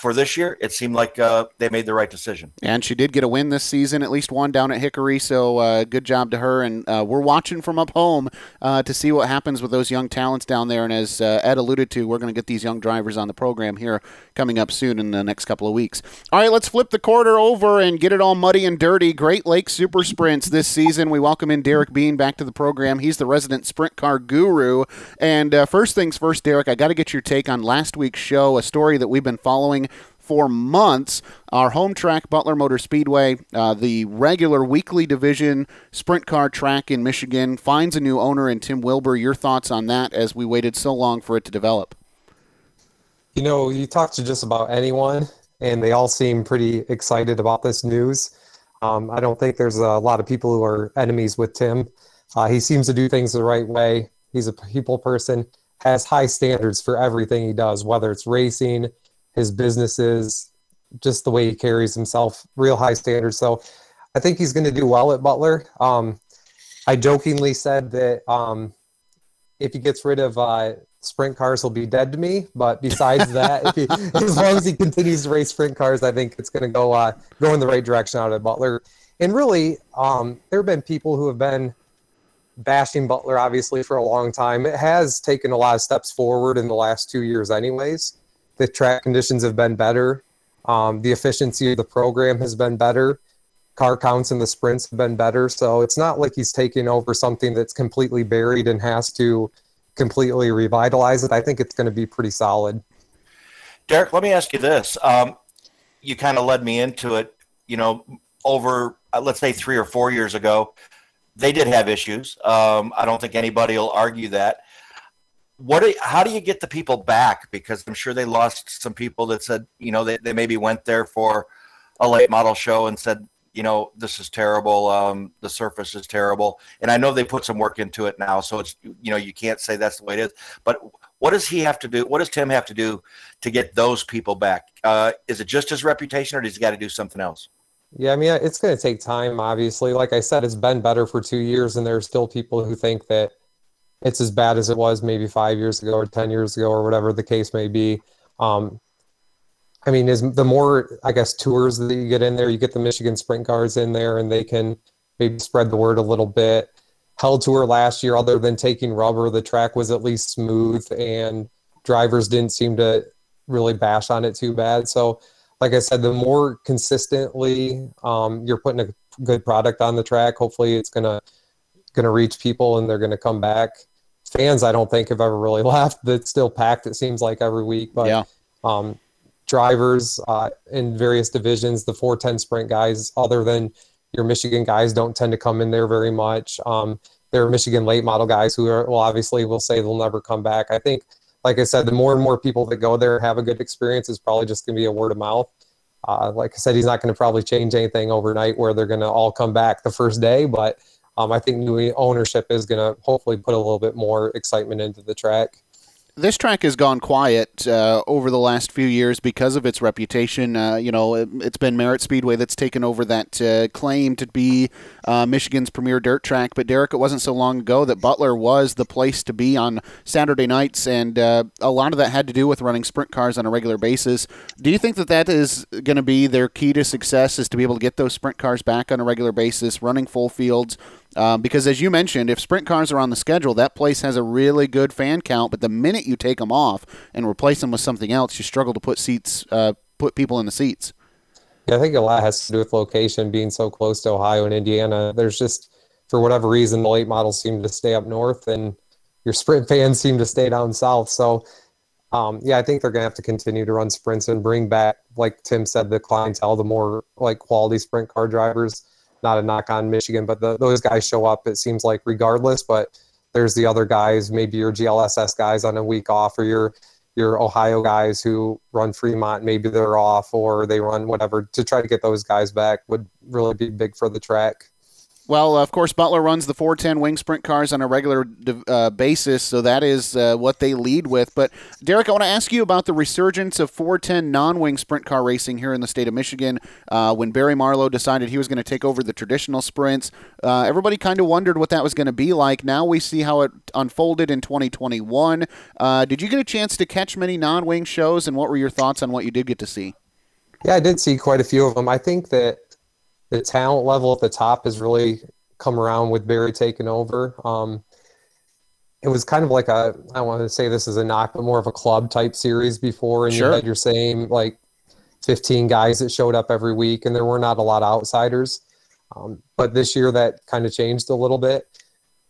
for this year, it seemed like uh, they made the right decision. And she did get a win this season, at least one down at Hickory. So uh, good job to her. And uh, we're watching from up home uh, to see what happens with those young talents down there. And as uh, Ed alluded to, we're going to get these young drivers on the program here coming up soon in the next couple of weeks. All right, let's flip the quarter over and get it all muddy and dirty. Great Lakes Super Sprints this season. We welcome in Derek Bean back to the program. He's the resident sprint car guru. And uh, first things first, Derek, I got to get your take on last week's show, a story that we've been following for months. Our home track, Butler Motor Speedway, uh, the regular weekly division sprint car track in Michigan, finds a new owner in Tim Wilbur. Your thoughts on that as we waited so long for it to develop? You know, you talk to just about anyone, and they all seem pretty excited about this news. Um, I don't think there's a lot of people who are enemies with Tim. Uh, he seems to do things the right way. He's a people person, has high standards for everything he does, whether it's racing, his businesses, just the way he carries himself, real high standards. So I think he's going to do well at Butler. Um, I jokingly said that um, if he gets rid of uh, sprint cars, he'll be dead to me. But besides *laughs* that, he, as long as he continues to race sprint cars, I think it's going to go uh, go in the right direction out of Butler. And really, um, there have been people who have been bashing Butler, obviously, for a long time. It has taken a lot of steps forward in the last two years, anyways the track conditions have been better. Um, the efficiency of the program has been better. Car counts in the sprints have been better. So it's not like he's taking over something that's completely buried and has to completely revitalize it. I think it's going to be pretty solid. Derek, let me ask you this. Um, you kind of led me into it. You know, over uh, let's say three or four years ago, they did have issues. Um, I don't think anybody will argue that. What? Do, how do you get the people back? Because I'm sure they lost some people that said, you know, they, they maybe went there for a late model show and said, you know, this is terrible. Um, the surface is terrible, and I know they put some work into it now. So it's you know you can't say that's the way it is. But what does he have to do? What does Tim have to do to get those people back? Uh, is it just his reputation, or does he got to do something else? Yeah, I mean, it's going to take time, obviously. Like I said, it's been better for two years, and there are still people who think that it's as bad as it was maybe five years ago or 10 years ago or whatever the case may be. Um, I mean, is the more, I guess, tours that you get in there, you get the Michigan sprint cars in there, and they can maybe spread the word a little bit. Hell Tour last year, other than taking rubber, the track was at least smooth, and drivers didn't seem to really bash on it too bad. So, like I said, the more consistently um, you're putting a good product on the track, hopefully it's gonna gonna reach people and they're gonna come back. Fans, I don't think have ever really *laughs* left. It's still packed. It seems like every week, but yeah. um, drivers uh, in various divisions, the 410 sprint guys, other than your Michigan guys, don't tend to come in there very much. Um, there are Michigan late model guys who are, well, obviously will say they'll never come back. I think like I said, the more and more people that go there have a good experience is probably just going to be a word of mouth. Uh, like I said, he's not going to probably change anything overnight where they're going to all come back the first day, but um, I think new ownership is going to hopefully put a little bit more excitement into the track this track has gone quiet uh, over the last few years because of its reputation. Uh, you know, it, has been Merritt Speedway that's taken over that uh, claim to be uh, Michigan's premier dirt track. But Derek, it wasn't so long ago that Butler was the place to be on Saturday nights, and uh, a lot of that had to do with running sprint cars on a regular basis. Do you think that that is going to be their key to success? Is to be able to get those sprint cars back on a regular basis, running full fields? Um, because as you mentioned, if sprint cars are on the schedule, that place has a really good fan count. But the minute you take them off and replace them with something else, you struggle to put seats, uh, put people in the seats. Yeah, I think a lot has to do with location, being so close to Ohio and Indiana. There's just, for whatever reason, the late models seem to stay up north, and your sprint fans seem to stay down south. So, um, yeah, I think they're going to have to continue to run sprints and bring back, like Tim said, the clientele, the more like quality sprint car drivers not a knock on Michigan, but the, those guys show up. It seems like regardless, but there's the other guys, maybe your GLSS guys on a week off, or your your Ohio guys who run Fremont, maybe they're off or they run whatever. To try to get those guys back would really be big for the track. Well, of course, Butler runs the 410 wing sprint cars on a regular uh, basis, so that is uh, what they lead with. But, Derek, I want to ask you about the resurgence of 410 non wing sprint car racing here in the state of Michigan. Uh, when Barry Marlow decided he was going to take over the traditional sprints, uh, everybody kind of wondered what that was going to be like. Now we see how it unfolded in 2021. Uh, did you get a chance to catch many non wing shows, and what were your thoughts on what you did get to see? Yeah, I did see quite a few of them. I think that the talent level at the top has really come around with Barry taking over. Um, it was kind of like a I want to say this is a knock, but more of a club type series before, and sure. you had your same like 15 guys that showed up every week, and there were not a lot of outsiders. Um, but this year that kind of changed a little bit.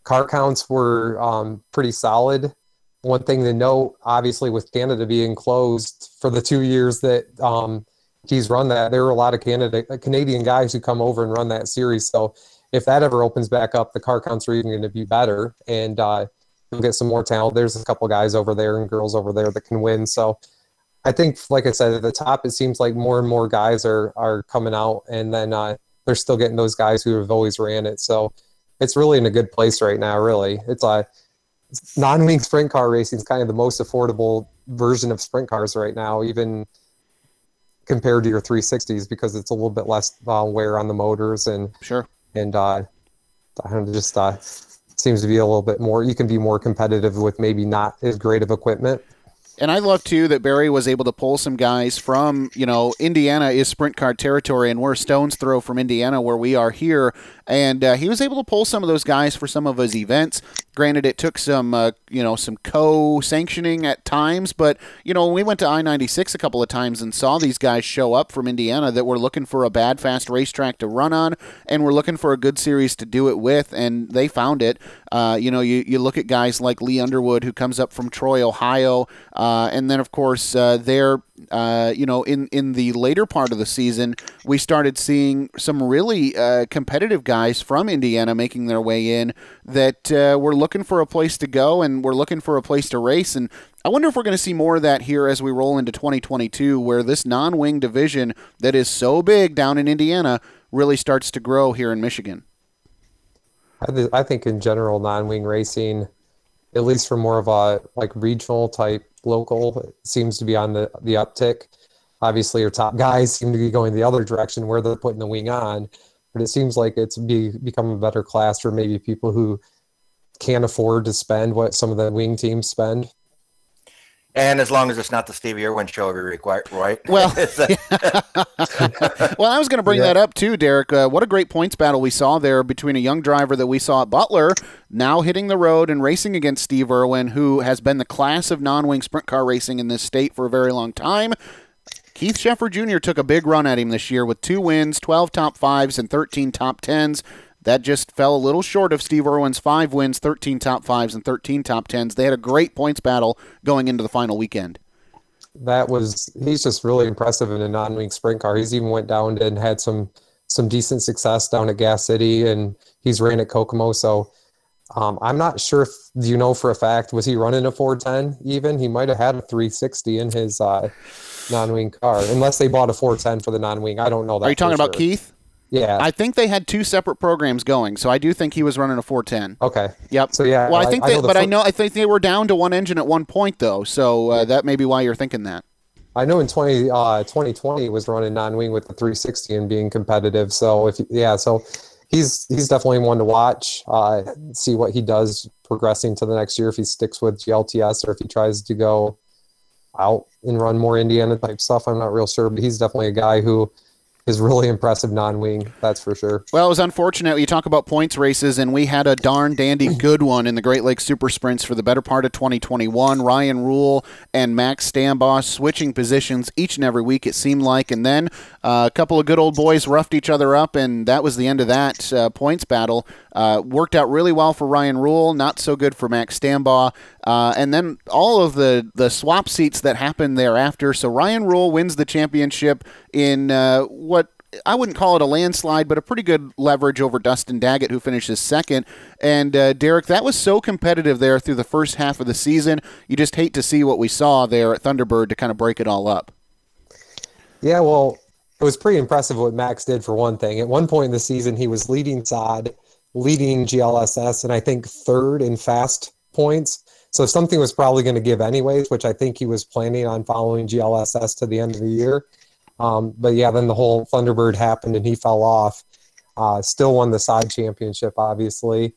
Car counts were um, pretty solid. One thing to note, obviously, with Canada being closed for the two years that um, he's run that. There are a lot of Canada Canadian guys who come over and run that series. So if that ever opens back up, the car counts are even going to be better, and uh, you'll get some more talent. There's a couple guys over there and girls over there that can win. So I think, like I said, at the top, it seems like more and more guys are are coming out, and then uh, they're still getting those guys who have always ran it. So it's really in a good place right now. Really, it's a non-wing sprint car racing is kind of the most affordable version of sprint cars right now. Even compared to your 360s because it's a little bit less uh, wear on the motors and sure and uh, just uh, seems to be a little bit more. You can be more competitive with maybe not as great of equipment. And I love too that Barry was able to pull some guys from, you know, Indiana is sprint car territory, and we're a stone's throw from Indiana where we are here. And uh, he was able to pull some of those guys for some of his events. Granted, it took some, uh, you know, some co-sanctioning at times, but you know, we went to I-96 a couple of times and saw these guys show up from Indiana that were looking for a bad, fast racetrack to run on, and were looking for a good series to do it with, and they found it. Uh, you know, you, you look at guys like Lee Underwood, who comes up from Troy, Ohio, uh, and then of course uh, uh, you know, in in the later part of the season, we started seeing some really uh, competitive guys from Indiana making their way in that uh, were looking for a place to go and we're looking for a place to race. And I wonder if we're going to see more of that here as we roll into 2022, where this non-wing division that is so big down in Indiana really starts to grow here in Michigan. I, th- I think in general, non-wing racing, at least for more of a like regional type local, seems to be on the the uptick. Obviously, your top guys *laughs* seem to be going the other direction where they're putting the wing on, but it seems like it's be become a better class for maybe people who can't afford to spend what some of the wing teams spend. And as long as it's not the Stevie Irwin show every week, right? *laughs* Well, *laughs* well, I was going to bring Yeah. that up too, Derek. Uh, what a great points battle we saw there between a young driver that we saw at Butler, now hitting the road and racing against Steve Irwin, who has been the class of non-wing sprint car racing in this state for a very long time. Keith Sheffer Jr. took a big run at him this year with two wins, 12 top fives, and 13 top tens. That just fell a little short of Steve Irwin's five wins, 13 top fives, and 13 top tens. They had a great points battle going into the final weekend. that was he's just really impressive in a non-wing sprint car. He's even went down and had some some decent success down at Gas City, and he's ran at Kokomo. So um, I'm not sure if you know for a fact was he running a 410 even? He might have had a 360 in his uh, non-wing car, unless they bought a 410 for the non-wing. I don't know that. Are you talking about sure. Keith? Yeah. I think they had two separate programs going, so I do think he was running a 410. Okay. Yep. So yeah, Well, I I- think I they, the but I know I think they were down to one engine at one point though, so uh, that may be why you're thinking that. I know in 20, uh, 2020 was running non-wing with the 360 and being competitive. So if yeah, so he's he's definitely one to watch. Uh, see what he does progressing to the next year if he sticks with GLSS or if he tries to go out and run more Indiana type stuff. I'm not real sure, but he's definitely a guy who is really impressive non-wing. That's for sure. Well, it was unfortunate. You talk about points races, and we had a darn dandy *clears throat* good one in the Great Lakes Super Sprints for the better part of 2021. Ryan Rule and Max Stambaugh switching positions each and every week, it seemed like. And then uh, a couple of good old boys roughed each other up, and that was the end of that uh, points battle. Uh, worked out really well for Ryan Rule, not so good for Max Stambaugh. Uh, and then all of the, the swap seats that happened thereafter. So Ryan Rule wins the championship in uh, what I wouldn't call it a landslide, but a pretty good leverage over Dustin Daggett, who finishes second. And uh, Derek, that was so competitive there through the first half of the season. You just hate to see what we saw there at Thunderbird to kind of break it all up. Yeah, well, it was pretty impressive what Max did for one thing. At one point in the season, he was leading SOD, leading GLSS, and I think third in fast points. So something was probably going to give anyways, which I think he was planning on following GLSS to the end of the year. Um, but yeah, then the whole Thunderbird happened and he fell off. Uh, still won the side championship, obviously.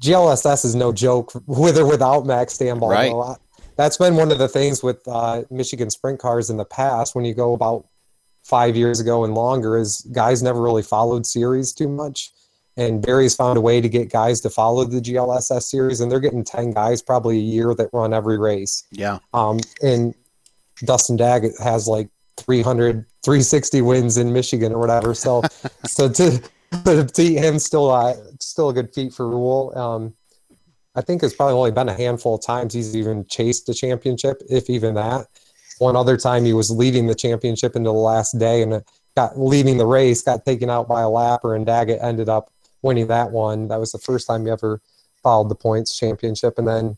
GLSS is no joke *laughs* with or without Max Stambaugh. Right. That's been one of the things with uh, Michigan sprint cars in the past. When you go about five years ago and longer, is guys never really followed series too much. And Barry's found a way to get guys to follow the GLSS series, and they're getting 10 guys probably a year that run every race. Yeah. Um, and Dustin Daggett has like 300, 360 wins in Michigan or whatever. So, *laughs* so to, to beat him still, uh, still a good feat for Rule. Um, I think it's probably only been a handful of times he's even chased the championship, if even that. One other time he was leading the championship into the last day and got leading the race, got taken out by a lapper, and Daggett ended up winning that one. That was the first time he ever followed the points championship. And then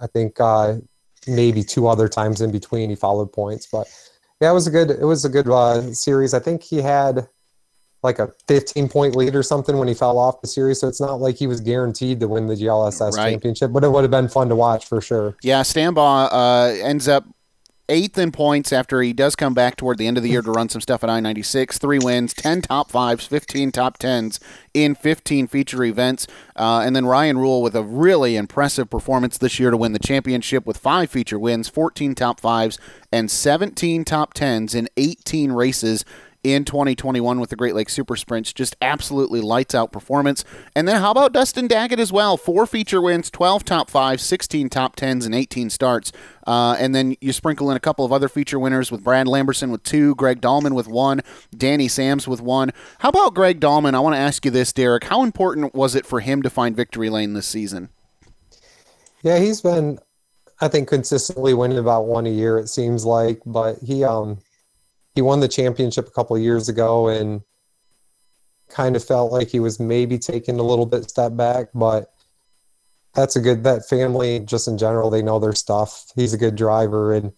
I think uh, maybe two other times in between he followed points. But yeah, it was a good it was a good uh, series. I think he had like a 15 point lead or something when he fell off the series. So it's not like he was guaranteed to win the GLSS Right. championship, but it would have been fun to watch for sure. Yeah, Stambaugh uh, ends up eighth in points after he does come back toward the end of the year to run some stuff at I 96. Three wins, 10 top fives, 15 top tens in 15 feature events. Uh, and then Ryan Rule with a really impressive performance this year to win the championship with five feature wins, 14 top fives, and 17 top tens in 18 races in 2021 with the Great Lakes Super Sprints. Just absolutely lights out performance. And then how about Dustin Daggett as well? Four feature wins, 12 top fives, 16 top tens, and 18 starts. Uh, and then you sprinkle in a couple of other feature winners with Brad Lamberson with two, Greg Dahlman with one, Danny Sams with one. How about Greg Dahlman? I want to ask you this, Derek. How important was it for him to find victory lane this season? Yeah, he's been, I think, consistently winning about one a year. It seems like, but he um he won the championship a couple years ago and kind of felt like he was maybe taking a little bit step back, but that's a good that family just in general they know their stuff. He's a good driver and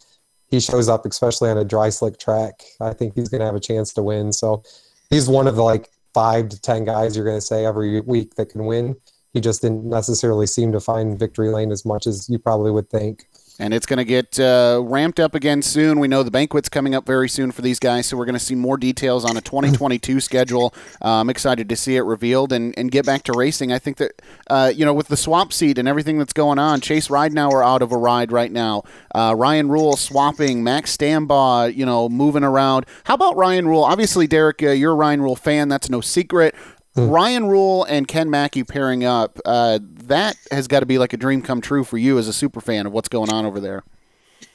he shows up especially on a dry slick track. I think he's going to have a chance to win. So he's one of the like 5 to 10 guys you're going to say every week that can win. He just didn't necessarily seem to find victory lane as much as you probably would think and it's going to get uh, ramped up again soon. We know the banquet's coming up very soon for these guys, so we're going to see more details on a 2022 *laughs* schedule. Uh, I'm excited to see it revealed and, and get back to racing. I think that, uh, you know, with the swap seat and everything that's going on, Chase Ridenour out of a ride right now, uh, Ryan Rule swapping, Max Stambaugh, you know, moving around. How about Ryan Rule? Obviously, Derek, uh, you're a Ryan Rule fan. That's no secret. Hmm. Ryan Rule and Ken Mackey pairing up, uh, that has got to be like a dream come true for you as a super fan of what's going on over there.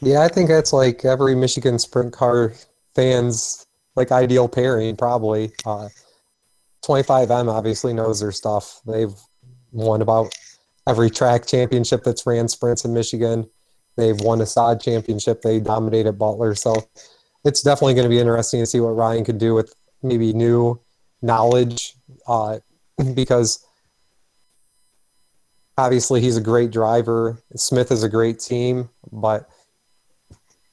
Yeah, I think that's like every Michigan sprint car fan's like ideal pairing, probably. Uh, 25M obviously knows their stuff. They've won about every track championship that's ran sprints in Michigan. They've won a sod championship. They dominated Butler. So it's definitely going to be interesting to see what Ryan could do with maybe new knowledge uh, because obviously he's a great driver. Smith is a great team, but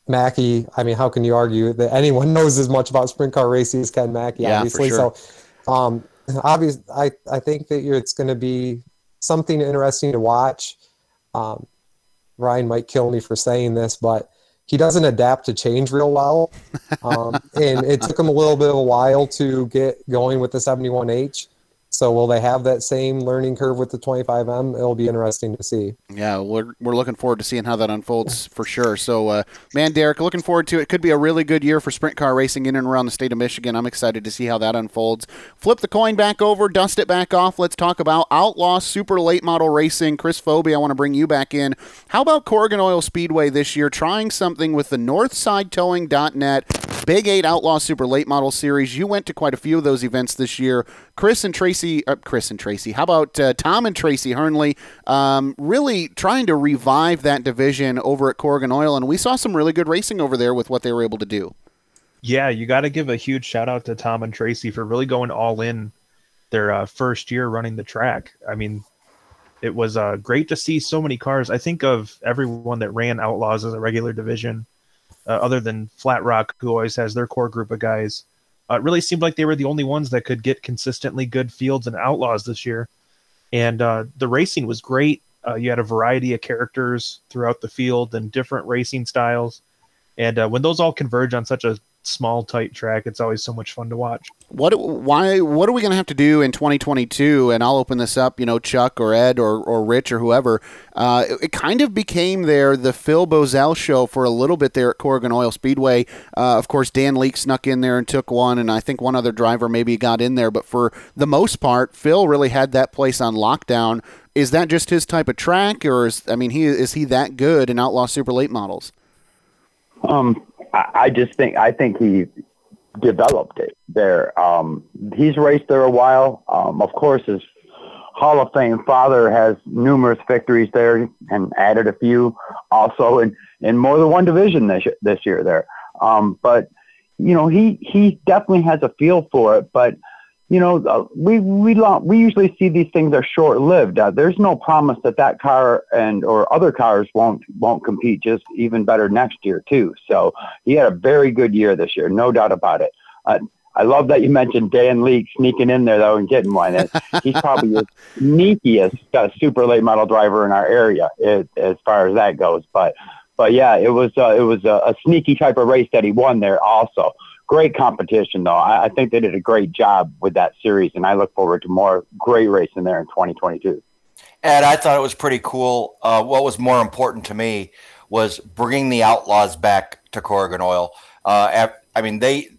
Mackey, I mean, how can you argue that anyone *laughs* knows as much about sprint car racing as Ken Mackey? Yeah, obviously, sure. so um, obviously, I I think that it's going to be something interesting to watch. Um, Ryan might kill me for saying this, but he doesn't adapt to change real well. Um, and it took him a little bit of a while to get going with the 71H. So will they have that same learning curve with the 25M? It'll be interesting to see. Yeah, we're, we're looking forward to seeing how that unfolds for sure. So, uh, man, Derek, looking forward to it. Could be a really good year for sprint car racing in and around the state of Michigan. I'm excited to see how that unfolds. Flip the coin back over, dust it back off. Let's talk about Outlaw Super Late Model Racing. Chris Phoebe, I want to bring you back in. How about Corrigan Oil Speedway this year trying something with the NorthsideTowing.net Big Eight Outlaw Super Late Model Series. You went to quite a few of those events this year. Chris and Tracy, uh, Chris and Tracy. How about uh, Tom and Tracy Hernley? Um, really trying to revive that division over at Corrigan Oil, and we saw some really good racing over there with what they were able to do. Yeah, you got to give a huge shout out to Tom and Tracy for really going all in their uh, first year running the track. I mean, it was uh, great to see so many cars. I think of everyone that ran Outlaws as a regular division uh, other than Flat Rock, who always has their core group of guys. Uh, it really seemed like they were the only ones that could get consistently good fields and outlaws this year. And uh, the racing was great. Uh, you had a variety of characters throughout the field and different racing styles. And uh, when those all converge on such a small, tight track. It's always so much fun to watch. What why what are we going to have to do in 2022? And I'll open this up. You know, Chuck or Ed or, or Rich or whoever. Uh, it, it, kind of became there the Phil Bozell show for a little bit there at Corrigan Oil Speedway. Uh, of course, Dan Leake snuck in there and took one, and I think one other driver maybe got in there. But for the most part, Phil really had that place on lockdown. Is that just his type of track, or is I mean, he is he that good in Outlaw Super Late models? Um, I, just think I think he developed it there. Um, he's raced there a while. Um, of course, his Hall of Fame father has numerous victories there and added a few also in, in more than one division this, this year there. Um, but, you know, he, he definitely has a feel for it, but you know, uh, we we we usually see these things are short lived. Uh, there's no promise that that car and or other cars won't won't compete just even better next year too. So he had a very good year this year, no doubt about it. Uh, I love that you mentioned Dan Leake sneaking in there though and getting one. He's probably the *laughs* sneakiest uh, super late model driver in our area it, as far as that goes. But but yeah, it was uh, it was a, a sneaky type of race that he won there also. Great competition though. I, I think they did a great job with that series, and I look forward to more great racing there in 2022. And I thought it was pretty cool. Uh, what was more important to me was bringing the Outlaws back to Corrigan Oil. Uh, I mean, they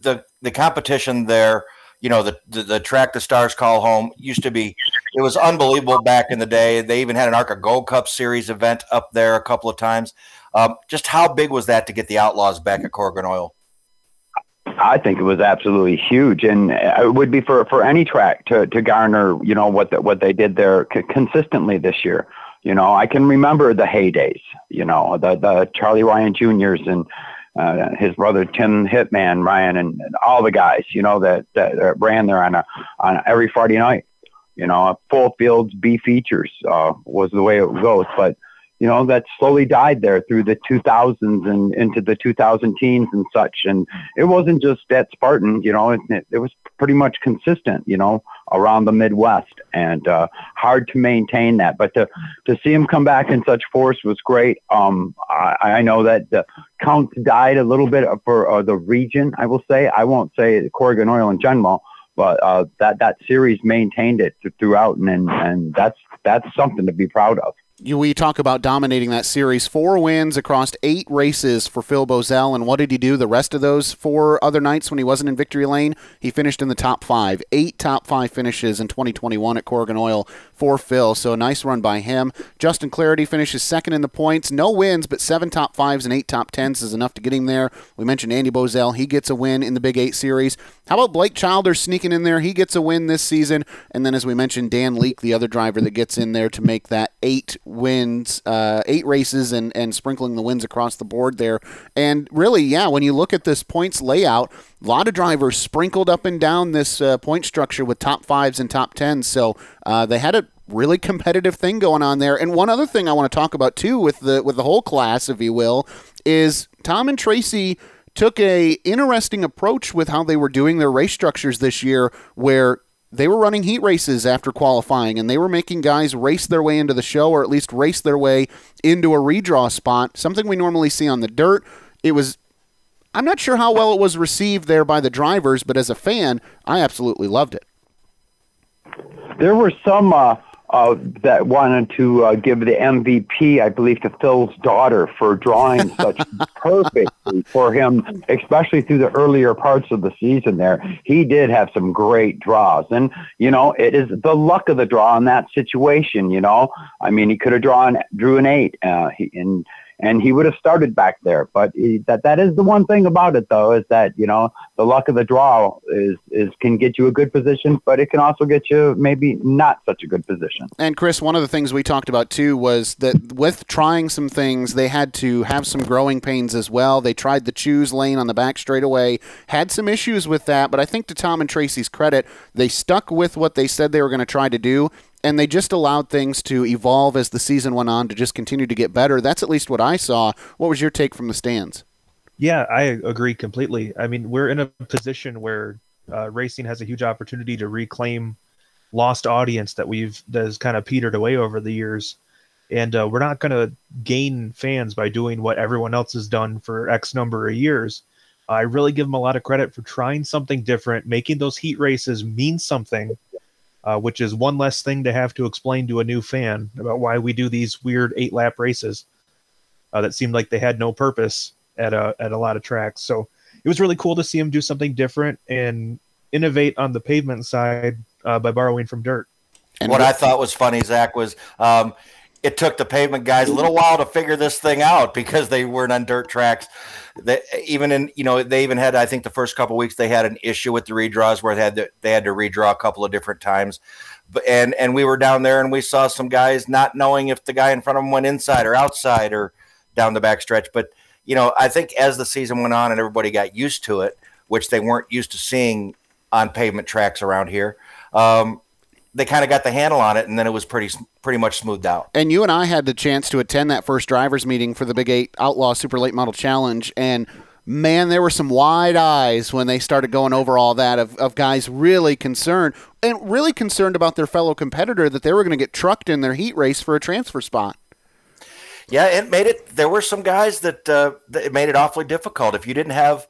the the competition there. You know, the, the, the track the stars call home used to be. It was unbelievable back in the day. They even had an ARCA Gold Cup Series event up there a couple of times. Um, just how big was that to get the Outlaws back at Corrigan Oil? I think it was absolutely huge, and it would be for, for any track to, to garner, you know, what the, what they did there c- consistently this year. You know, I can remember the heydays. You know, the the Charlie Ryan Juniors and uh, his brother Tim Hitman Ryan and, and all the guys, you know, that, that ran there on a on every Friday night. You know, full fields B features uh, was the way it goes, but you know, that slowly died there through the 2000s and into the 2000 teens and such. And it wasn't just at Spartan, you know, it, it was pretty much consistent, you know, around the Midwest and uh, hard to maintain that. But to, to see him come back in such force was great. Um, I, I know that the counts died a little bit for uh, the region, I will say. I won't say Corrigan Oil in general, but uh, that, that series maintained it throughout. And, and that's, that's something to be proud of we talk about dominating that series. Four wins across eight races for Phil Bozell. And what did he do the rest of those four other nights when he wasn't in victory lane? He finished in the top five. Eight top five finishes in 2021 at Corrigan Oil for Phil. So a nice run by him. Justin Clarity finishes second in the points. No wins, but seven top fives and eight top tens is enough to get him there. We mentioned Andy Bozell. He gets a win in the Big Eight series. How about Blake Childers sneaking in there? He gets a win this season. And then, as we mentioned, Dan Leake, the other driver that gets in there to make that eight wins, uh, eight races, and, and sprinkling the wins across the board there. And really, yeah, when you look at this points layout, a lot of drivers sprinkled up and down this uh, point structure with top fives and top tens. So uh, they had a really competitive thing going on there. And one other thing I want to talk about too with the with the whole class, if you will, is Tom and Tracy took a interesting approach with how they were doing their race structures this year, where they were running heat races after qualifying and they were making guys race their way into the show or at least race their way into a redraw spot, something we normally see on the dirt. It was I'm not sure how well it was received there by the drivers, but as a fan, I absolutely loved it. There were some uh, uh, that wanted to uh, give the MVP, I believe, to Phil's daughter for drawing *laughs* such perfectly for him, especially through the earlier parts of the season. There, he did have some great draws, and you know, it is the luck of the draw in that situation. You know, I mean, he could have drawn drew an eight, uh, he, and and he would have started back there. But he, that that is the one thing about it, though, is that you know the luck of the draw is is can get you a good position, but it can also get you maybe not such a good position. And Chris, one of the things we talked about too was that with trying some things, they had to have some growing pains as well. They tried the choose lane on the back straightaway, had some issues with that, but I think to Tom and Tracy's credit, they stuck with what they said they were going to try to do and they just allowed things to evolve as the season went on to just continue to get better. That's at least what I saw. What was your take from the stands? Yeah, I agree completely. I mean, we're in a position where uh, racing has a huge opportunity to reclaim lost audience that we've that has kind of petered away over the years, and uh, we're not going to gain fans by doing what everyone else has done for X number of years. I really give them a lot of credit for trying something different, making those heat races mean something uh, which is one less thing to have to explain to a new fan about why we do these weird eight lap races uh, that seemed like they had no purpose at a, at a lot of tracks. So it was really cool to see him do something different and innovate on the pavement side uh, by borrowing from dirt. And what I thought was funny, Zach, was um, it took the pavement guys a little while to figure this thing out because they weren't on dirt tracks. They, even in you know they even had I think the first couple weeks they had an issue with the redraws where they had to, they had to redraw a couple of different times, but and and we were down there and we saw some guys not knowing if the guy in front of them went inside or outside or down the back stretch. But you know I think as the season went on and everybody got used to it, which they weren't used to seeing on pavement tracks around here. Um, they kind of got the handle on it, and then it was pretty pretty much smoothed out. And you and I had the chance to attend that first drivers meeting for the Big Eight Outlaw Super Late Model Challenge, and man, there were some wide eyes when they started going over all that of, of guys really concerned and really concerned about their fellow competitor that they were going to get trucked in their heat race for a transfer spot. Yeah, it made it. There were some guys that, uh, that it made it awfully difficult. If you didn't have,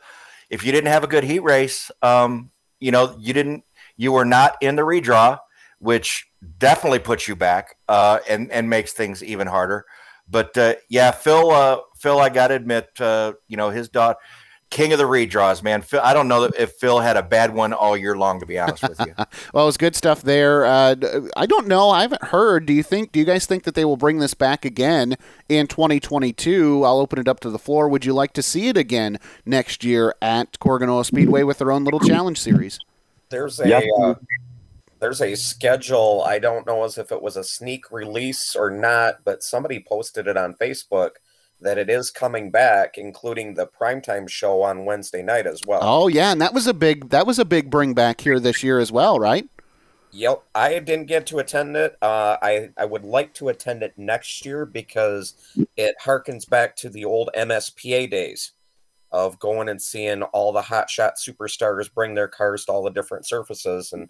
if you didn't have a good heat race, um, you know, you didn't, you were not in the redraw, which definitely puts you back uh, and and makes things even harder. But uh, yeah, Phil, uh, Phil, I got to admit, uh, you know, his daughter, king of the redraws, man. Phil, I don't know if Phil had a bad one all year long, to be honest with you. *laughs* well, it was good stuff there. Uh, I don't know. I haven't heard. Do you think? Do you guys think that they will bring this back again in 2022? I'll open it up to the floor. Would you like to see it again next year at Corrigan Oil Speedway with their own little challenge series? There's a. Uh, there's a schedule. I don't know as if it was a sneak release or not, but somebody posted it on Facebook that it is coming back, including the primetime show on Wednesday night as well. Oh yeah, and that was a big that was a big bring back here this year as well, right? Yep, I didn't get to attend it. Uh, I I would like to attend it next year because it harkens back to the old MSPA days of going and seeing all the hotshot superstars bring their cars to all the different surfaces and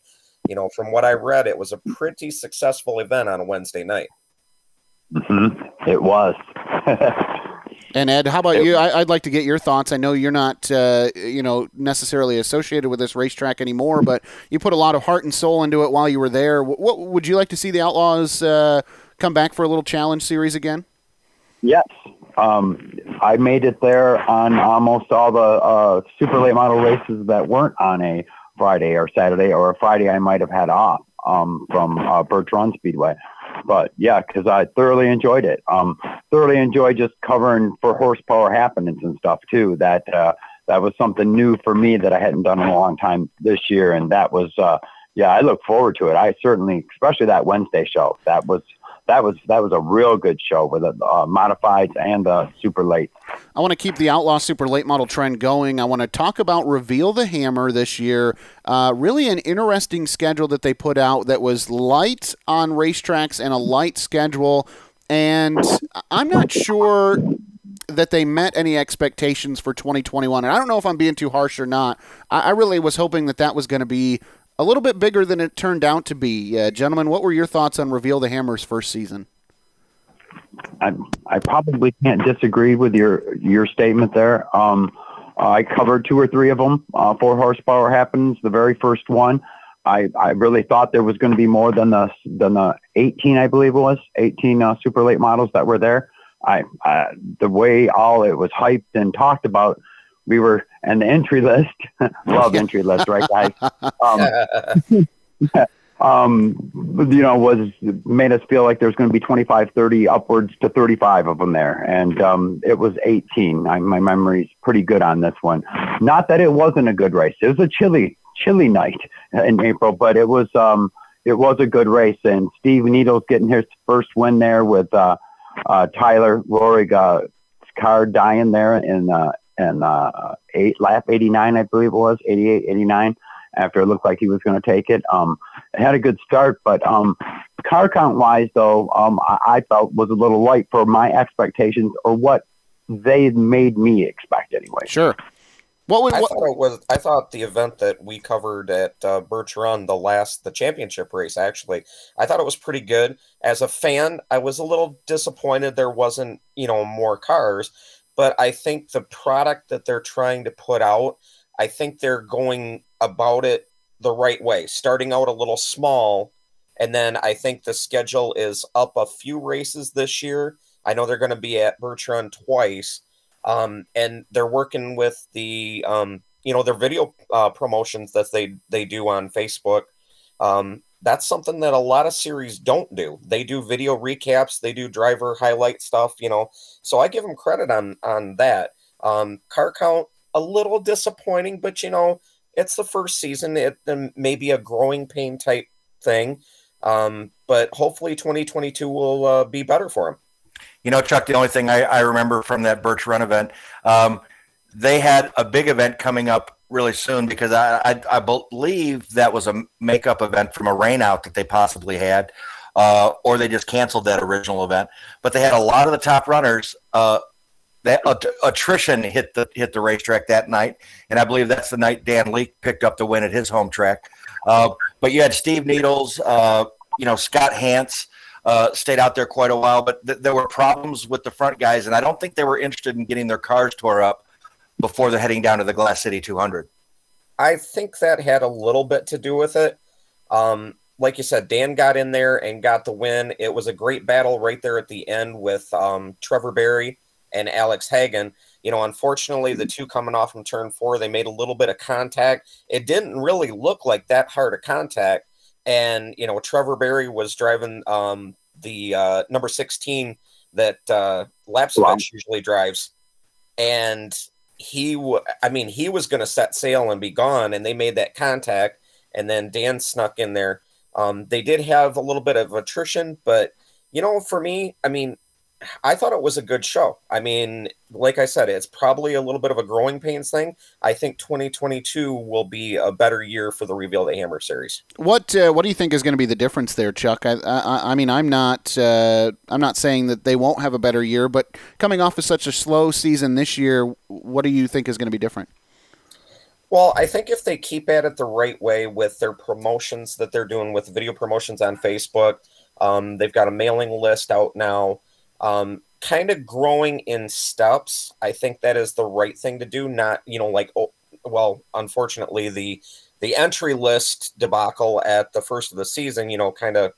you know, from what I read, it was a pretty successful event on a Wednesday night. Mm-hmm. It was. *laughs* and Ed, how about you? I, would like to get your thoughts. I know you're not, uh, you know, necessarily associated with this racetrack anymore, but you put a lot of heart and soul into it while you were there. What, what would you like to see the Outlaws uh, come back for a little challenge series again? Yes, um, I made it there on almost all the uh, super late model races that weren't on a Friday or Saturday, or a Friday I might have had off um, from uh, Birch Run Speedway. But yeah, because I thoroughly enjoyed it. Um, thoroughly enjoyed just covering for horsepower happenings and stuff too. That uh, that was something new for me that I hadn't done in a long time this year, and that was uh, yeah, I look forward to it. I certainly, especially that Wednesday show, that was that was that was a real good show with the uh, modifieds and the super late. I want to keep the outlaw super late model trend going. I want to talk about reveal the hammer this year. Uh, really, an interesting schedule that they put out that was light on racetracks and a light schedule. And I'm not sure that they met any expectations for 2021. And I don't know if I'm being too harsh or not. I, I really was hoping that that was going to be a little bit bigger than it turned out to be. Uh, gentlemen, what were your thoughts on Reveal the Hammer's first season? I, I probably can't disagree with your your statement there. Um, I covered two or three of them. Uh, four horsepower happens. The very first one, I, I really thought there was going to be more than the than the 18, I believe it was 18 uh, super late models that were there. I, I the way all it was hyped and talked about we were and the entry list. *laughs* Love entry list right guys? *laughs* Um, *laughs* um, you know was made us feel like there's going to be 25 30 upwards to 35 of them there. And um, it was 18 I, my memory's pretty good on this one. Not that it wasn't a good race. It was a chilly chilly night in april but it was um, it was a good race. And steve needles getting his first win there with uh, uh, Tyler Roahrig uh, car dying there in uh, and uh, eight lap 89, I believe it was 88, 89. After it looked like he was going to take it, um, it had a good start, but um, car count wise, though, um, I, I felt was a little light for my expectations or what they made me expect anyway. Sure. What would, what, I thought it was? I thought the event that we covered at uh, Birch Run, the last, the championship race, actually, I thought it was pretty good. As a fan, I was a little disappointed there wasn't, you know, more cars but I think the product that they're trying to put out, I think they're going about it the right way, starting out a little small. And then I think the schedule is up a few races this year. I know they're going to be at Birch Run twice. Um, and they're working with the, um, you know, their video uh, promotions that they, they do on Facebook. Um, that's something that a lot of series don't do. They do video recaps, they do driver highlight stuff, you know. So I give them credit on on that. Um, car count a little disappointing, but you know, it's the first season. It may be a growing pain type thing, um, but hopefully 2022 will uh, be better for them. You know, Chuck, the only thing I, I remember from that Birch Run event, um, they had a big event coming up really soon because I, I, I believe that was a makeup event from a rainout that they possibly had, uh, or they just canceled that original event. But they had a lot of the top runners. Uh, that attrition hit the hit the racetrack that night, and I believe that's the night Dan Leake picked up the win at his home track. Uh, but you had Steve Needles, uh, you know Scott Hantz, uh, stayed out there quite a while, but th- there were problems with the front guys, and I don't think they were interested in getting their cars tore up before they're heading down to the Glass City 200. I think that had a little bit to do with it. Um, like you said, Dan got in there and got the win. It was a great battle right there at the end with um, Trevor Barry and Alex Hagan. You know, unfortunately, the two coming off from turn four, they made a little bit of contact. It didn't really look like that hard of contact. And, you know, Trevor Barry was driving um, the uh, number 16 that uh, Lapsevich usually drives. And he, w- I mean, he was going to set sail and be gone. And they made that contact. And then Dan snuck in there. Um, they did have a little bit of attrition, but, you know, for me, I mean, I thought it was a good show. I mean, like I said, it's probably a little bit of a growing pains thing. I think 2022 will be a better year for the Reveal the Hammer series. What uh, What do you think is going to be the difference there, Chuck? I, I, I mean, I'm not uh, I'm not saying that they won't have a better year, but coming off of such a slow season this year, what do you think is going to be different? Well, I think if they keep at it the right way with their promotions that they're doing with video promotions on Facebook, um, they've got a mailing list out now um, kind of growing in steps. I think that is the right thing to do. Not you know like oh, well, unfortunately the the entry list debacle at the first of the season, you know, kind of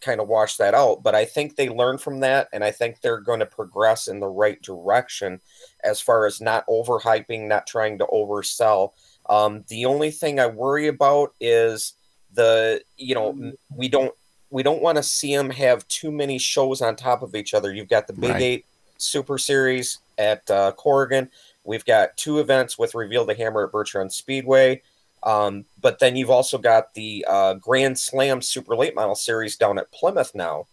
kind of wash that out. But I think they learn from that, and I think they're going to progress in the right direction as far as not overhyping, not trying to oversell. Um, the only thing I worry about is the you know we don't we don't want to see them have too many shows on top of each other. You've got the Big right. Eight Super Series at uh, Corrigan. We've got two events with Reveal the Hammer at Birch Run Speedway. Um, but then you've also got the uh, Grand Slam Super Late Model Series down at Plymouth now.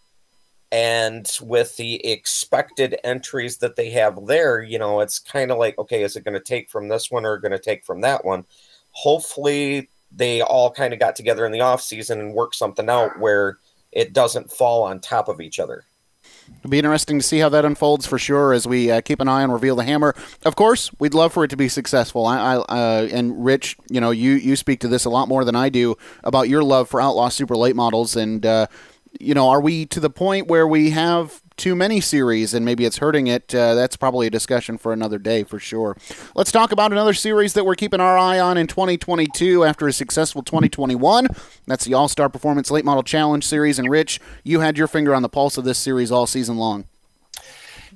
And with the expected entries that they have there, you know, it's kind of like, okay, is it going to take from this one or going to take from that one? Hopefully, they all kind of got together in the off season and worked something out where it doesn't fall on top of each other. It'll be interesting to see how that unfolds for sure as we uh, keep an eye on Reveal the Hammer. Of course, we'd love for it to be successful. I, I uh, and Rich, you know, you you speak to this a lot more than I do about your love for Outlaw Super Late models, and uh, you know, are we to the point where we have too many series and maybe it's hurting it, uh, that's probably a discussion for another day for sure. Let's talk about another series that we're keeping our eye on in 2022 after a successful 2021. That's the All Star Performance Late Model Challenge Series. And Rich, you had your finger on the pulse of this series all season long.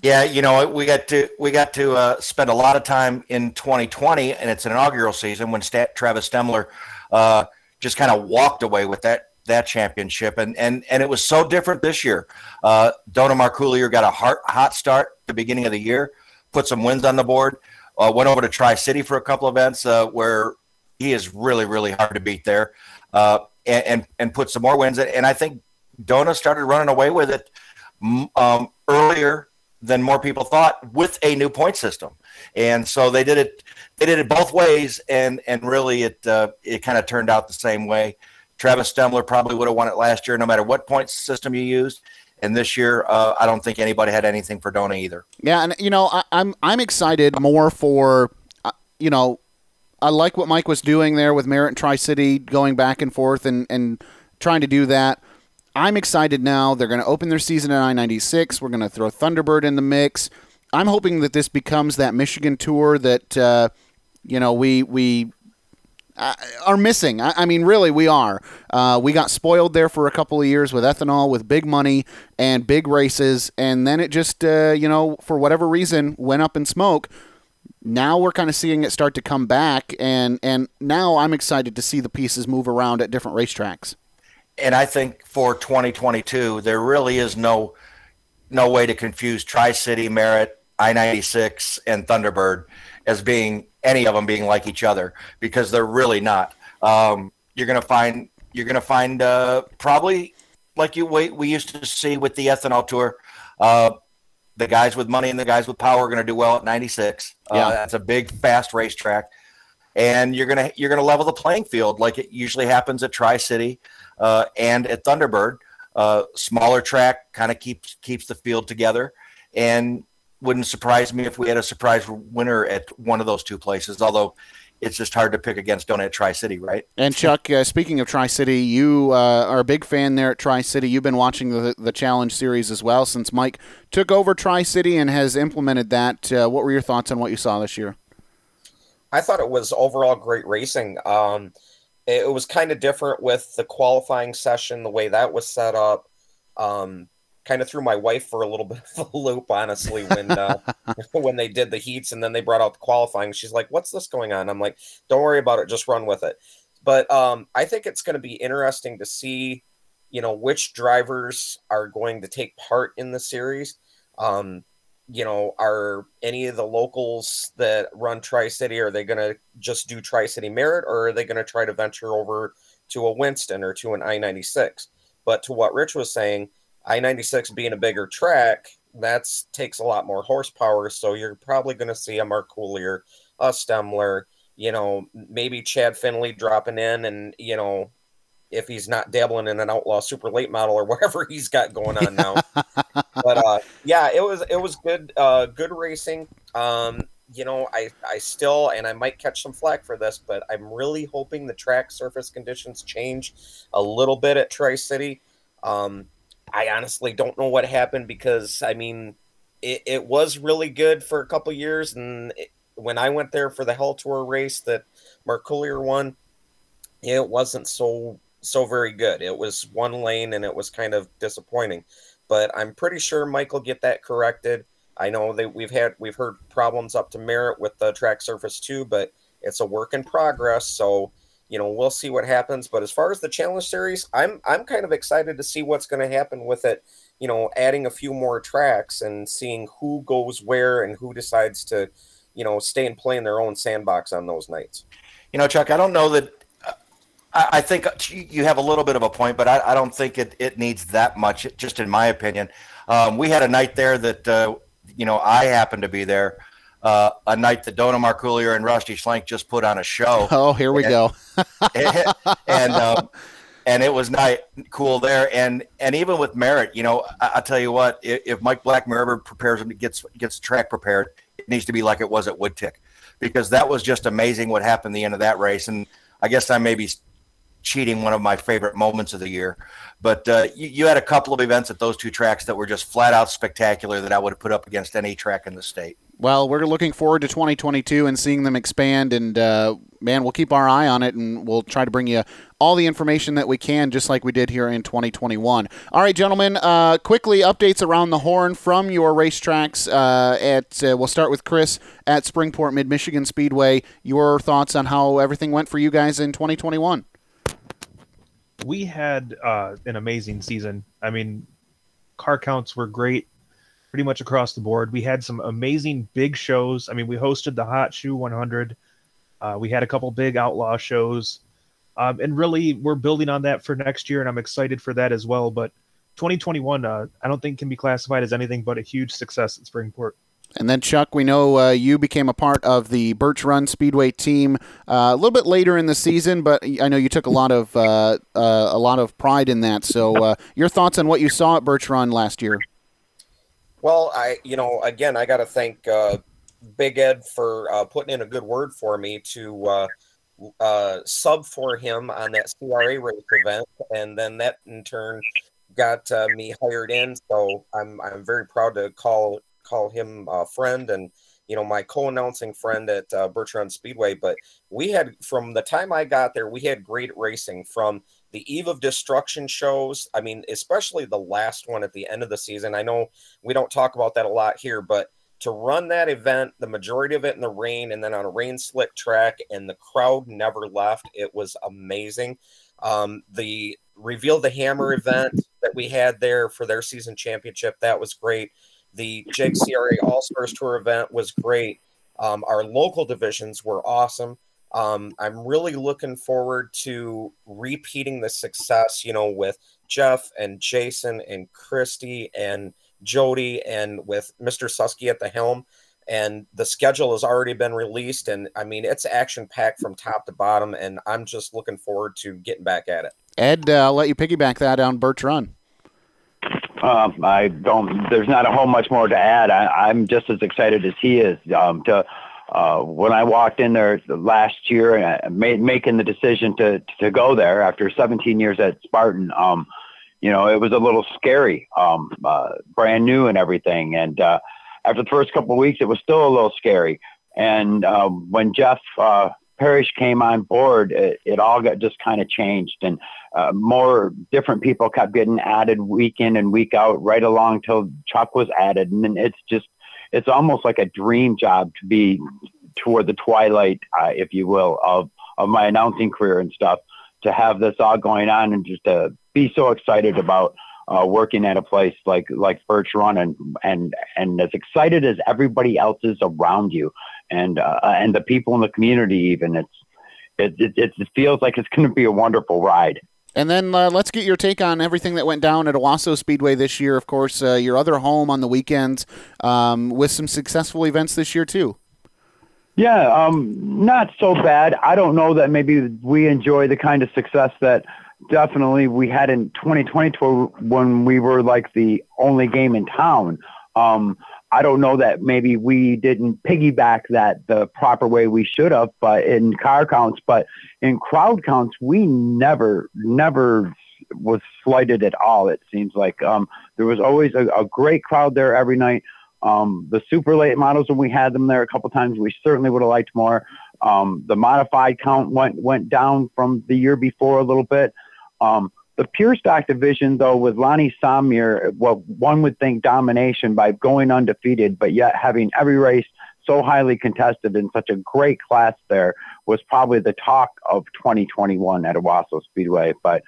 Yeah, you know, we got to we got to uh, spend a lot of time in 2020, and it's an inaugural season when Travis Stemler uh, just kind of walked away with that that championship, and and and it was so different this year. Uh, Donald Marcoulier got a hot, hot start at the beginning of the year, put some wins on the board. Uh, went over to Tri City for a couple events uh, where he is really really hard to beat there, uh, and, and, and put some more wins. And I think Dona started running away with it um, earlier than more people thought with a new point system. And so they did it. They did it both ways, and and really it uh, it kind of turned out the same way. Travis Stemler probably would have won it last year, no matter what point system you used. And this year, uh, I don't think anybody had anything for Dona either. Yeah, and you know, I, I'm I'm excited more for, uh, you know, I like what Mike was doing there with Merritt and Tri City going back and forth and and trying to do that. I'm excited now. They're going to open their season at I 96. We're going to throw Thunderbird in the mix. I'm hoping that this becomes that Michigan tour that uh, you know we we are missing. I, mean, really, we are. Uh, we got spoiled there for a couple of years with ethanol, with big money and big races, and then it just, uh, you know, for whatever reason, went up in smoke. Now we're kind of seeing it start to come back, and and now I'm excited to see the pieces move around at different racetracks. And I think for 2022, there really is no no way to confuse Tri City, Merritt, I 96, and Thunderbird as being any of them being like each other because they're really not. Um, you're gonna find you're gonna find uh, probably like you we, we used to see with the ethanol tour. Uh, the guys with money and the guys with power are going to do well at 96. Uh, yeah. Uh, that's a big, fast racetrack, and you're gonna you're gonna level the playing field like it usually happens at Tri City uh, and at Thunderbird. Uh, smaller track kind of keeps keeps the field together, and wouldn't surprise me if we had a surprise winner at one of those two places. Although it's just hard to pick against Donut Tri City, right? And Chuck, uh, speaking of Tri City, you uh, are a big fan there at Tri City. You've been watching the the Challenge Series as well since Mike took over Tri City and has implemented that. Uh, what were your thoughts on what you saw this year? I thought it was overall great racing. Um, it was kind of different with the qualifying session, the way that was set up. Um, kind of threw my wife for a little *laughs* bit of a loop, honestly, when uh, *laughs* *laughs* when they did the heats and then they brought out the qualifying. She's like, "What's this going on?" I'm like, "Don't worry about it, just run with it." But um, I think it's going to be interesting to see, you know, which drivers are going to take part in the series. Um, you know, are any of the locals that run Tri City are they going to just do Tri City Merritt, or are they going to try to venture over to a Winston or to an I ninety six? But to what Rich was saying I 96 being a bigger track, that takes a lot more horsepower. So you're probably going to see a Marcoulier, a Stemler, you know, maybe Chad Finley dropping in and, you know, if he's not dabbling in an outlaw super late model or *laughs* whatever he's got going on now. *laughs* but uh, yeah, it was it was good uh, good racing. Um, you know, I I still and I might catch some flack for this, but I'm really hoping the track surface conditions change a little bit at Tri City. Um, I honestly don't know what happened because I mean, it, it was really good for a couple years, and it, when I went there for the Hell Tour race that Marcoulier won, it wasn't so so very good. It was one lane, and it was kind of disappointing. But I'm pretty sure Michael get that corrected. I know that we've had we've heard problems up to Merritt with the track surface too, but it's a work in progress. So you know, we'll see what happens. But as far as the challenge series, I'm I'm kind of excited to see what's going to happen with it. You know, adding a few more tracks and seeing who goes where and who decides to, you know, stay and play in their own sandbox on those nights. You know, Chuck, I don't know that. Uh, I, think you have a little bit of a point, but I, I, don't think it, it needs that much. Just in my opinion, um, we had a night there that uh, you know I happened to be there uh, a night that Dona Marcoulier and Rusty Schlenk just put on a show. *laughs* Oh, here we and, go. *laughs* and um, and, it was night cool there. And and even with Merritt, you know, I, will tell you what, if, if Mike Blackmer prepares and gets gets the track prepared, it needs to be like it was at Woodtick, because that was just amazing what happened at the end of that race. And I guess I may be cheating one of my favorite moments of the year. But uh, you, you, had a couple of events at those two tracks that were just flat out spectacular that I would have put up against any track in the state. Well, we're looking forward to 2022 and seeing them expand. And uh, man, we'll keep our eye on it, and we'll try to bring you all the information that we can, just like we did here in 2021. All right, gentlemen. Uh, quickly, updates around the horn from your racetracks. Uh, at uh, we'll start with Chris at Springport Mid Michigan Speedway. Your thoughts on how everything went for you guys in 2021? We had uh, an amazing season. I mean, car counts were great pretty much across the board. We had some amazing big shows. I mean, we hosted the Hot Shoe 100. Uh, we had a couple big outlaw shows. Um, and really, we're building on that for next year, and I'm excited for that as well. But 2021, uh, I don't think can be classified as anything but a huge success at Springport. And then Chuck, we know uh, you became a part of the Birch Run Speedway team uh, a little bit later in the season, but I know you took a lot of uh, uh a lot of pride in that. So, uh, your thoughts on what you saw at Birch Run last year? Well, I, you know, again, I got to thank uh, Big Ed for uh, putting in a good word for me to uh, uh, sub for him on that CRA race event, and then that in turn got uh, me hired in. So I'm I'm very proud to call call him a friend and you know my co-announcing friend at uh, Run Speedway. But we had from the time I got there, we had great racing from the Eve of Destruction shows. I mean, especially the last one at the end of the season. I know we don't talk about that a lot here, but to run that event, the majority of it in the rain and then on a rain slick track, and the crowd never left. It was amazing. Um, the Reveal the Hammer event that we had there for their season championship, that was great. The Jeg CRA All Stars Tour event was great. Um, our local divisions were awesome. Um, I'm really looking forward to repeating the success, you know, with Jeff and Jason and Christy and Jody and with Mr. Susky at the helm. And the schedule has already been released. And I mean, it's action packed from top to bottom. And I'm just looking forward to getting back at it. Ed, uh, I'll let you piggyback that on Birch Run. Um, I don't. There's not a whole much more to add. I, am just as excited as he is um, to uh, when I walked in there last year and made, making the decision to to go there after 17 years at Spartan, um, you know, it was a little scary, um, uh, brand new and everything. And uh, after the first couple of weeks, it was still a little scary. And uh, when Jeff uh, Parrish came on board, it, it all got just kind of changed, and uh, more different people kept getting added week in and week out, right along till Chuck was added, and then it's just it's almost like a dream job to be toward the twilight, uh, if you will, of of my announcing career and stuff. To have this all going on and just to be so excited about uh, working at a place like like Birch Run and and and as excited as everybody else is around you and uh, and the people in the community even it's it it, it feels like it's going to be a wonderful ride. And then uh, let's get your take on everything that went down at Owosso Speedway this year. Of course, uh, your other home on the weekends um, with some successful events this year too. Yeah, um, not so bad. I don't know that maybe we enjoy the kind of success that definitely we had in 2022 when we were like the only game in town. Um, I don't know that maybe we didn't piggyback that the proper way we should have, but in car counts, but in crowd counts, we never, never was slighted at all. It seems like um, there was always a, a, great crowd there every night. Um, the super late models when we had them there a couple times, we certainly would have liked more. Um, the modified count went went down from the year before a little bit. Um, the pure stock division, though, with Lonnie Samir, well, one would think domination by going undefeated, but yet having every race so highly contested in such a great class there was probably the talk of 2021 at Owosso Speedway. But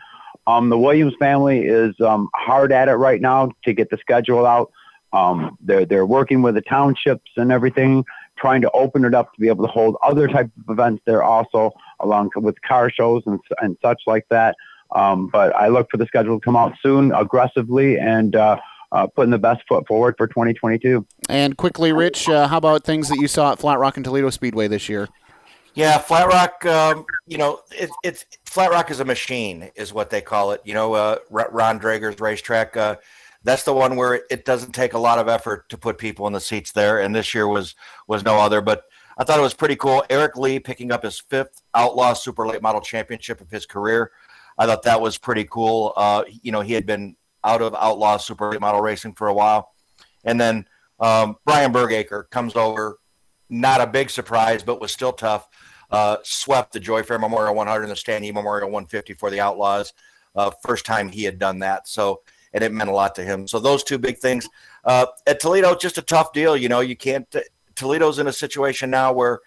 um, the Williams family is um, hard at it right now to get the schedule out. Um, they're they're working with the townships and everything, trying to open it up to be able to hold other type of events there also, along with car shows and and such like that. Um, but I look for the schedule to come out soon, aggressively, and uh, uh, putting the best foot forward for 2022. And quickly, Rich, uh, how about things that you saw at Flat Rock and Toledo Speedway this year? Yeah, Flat Rock. Um, you know, it, it's Flat Rock is a machine, is what they call it. You know, uh, Ron Drager's racetrack. Uh, that's the one where it doesn't take a lot of effort to put people in the seats there, and this year was was no other. But I thought it was pretty cool. Eric Lee picking up his fifth Outlaw Super Late Model Championship of his career. I thought that was pretty cool. Uh, you know, he had been out of outlaw super model racing for a while, and then um, Brian Bergakker comes over. Not a big surprise, but was still tough. Uh, swept the Joy Fair Memorial 100 and the Stanley Memorial 150 for the Outlaws. Uh, first time he had done that, so and it meant a lot to him. So those two big things. Uh, at Toledo, just a tough deal. You know, you can't. Toledo's in a situation now where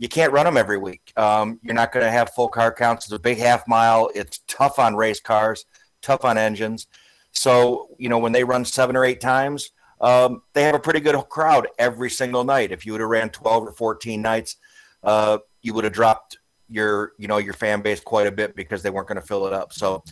you can't run them every week. Um, you're not going to have full car counts. It's a big half mile. It's tough on race cars, tough on engines. So, you know, when they run seven or eight times, um, they have a pretty good crowd every single night. If you would have ran 12 or 14 nights, uh, you would have dropped your, you know, your fan base quite a bit because they weren't going to fill it up. So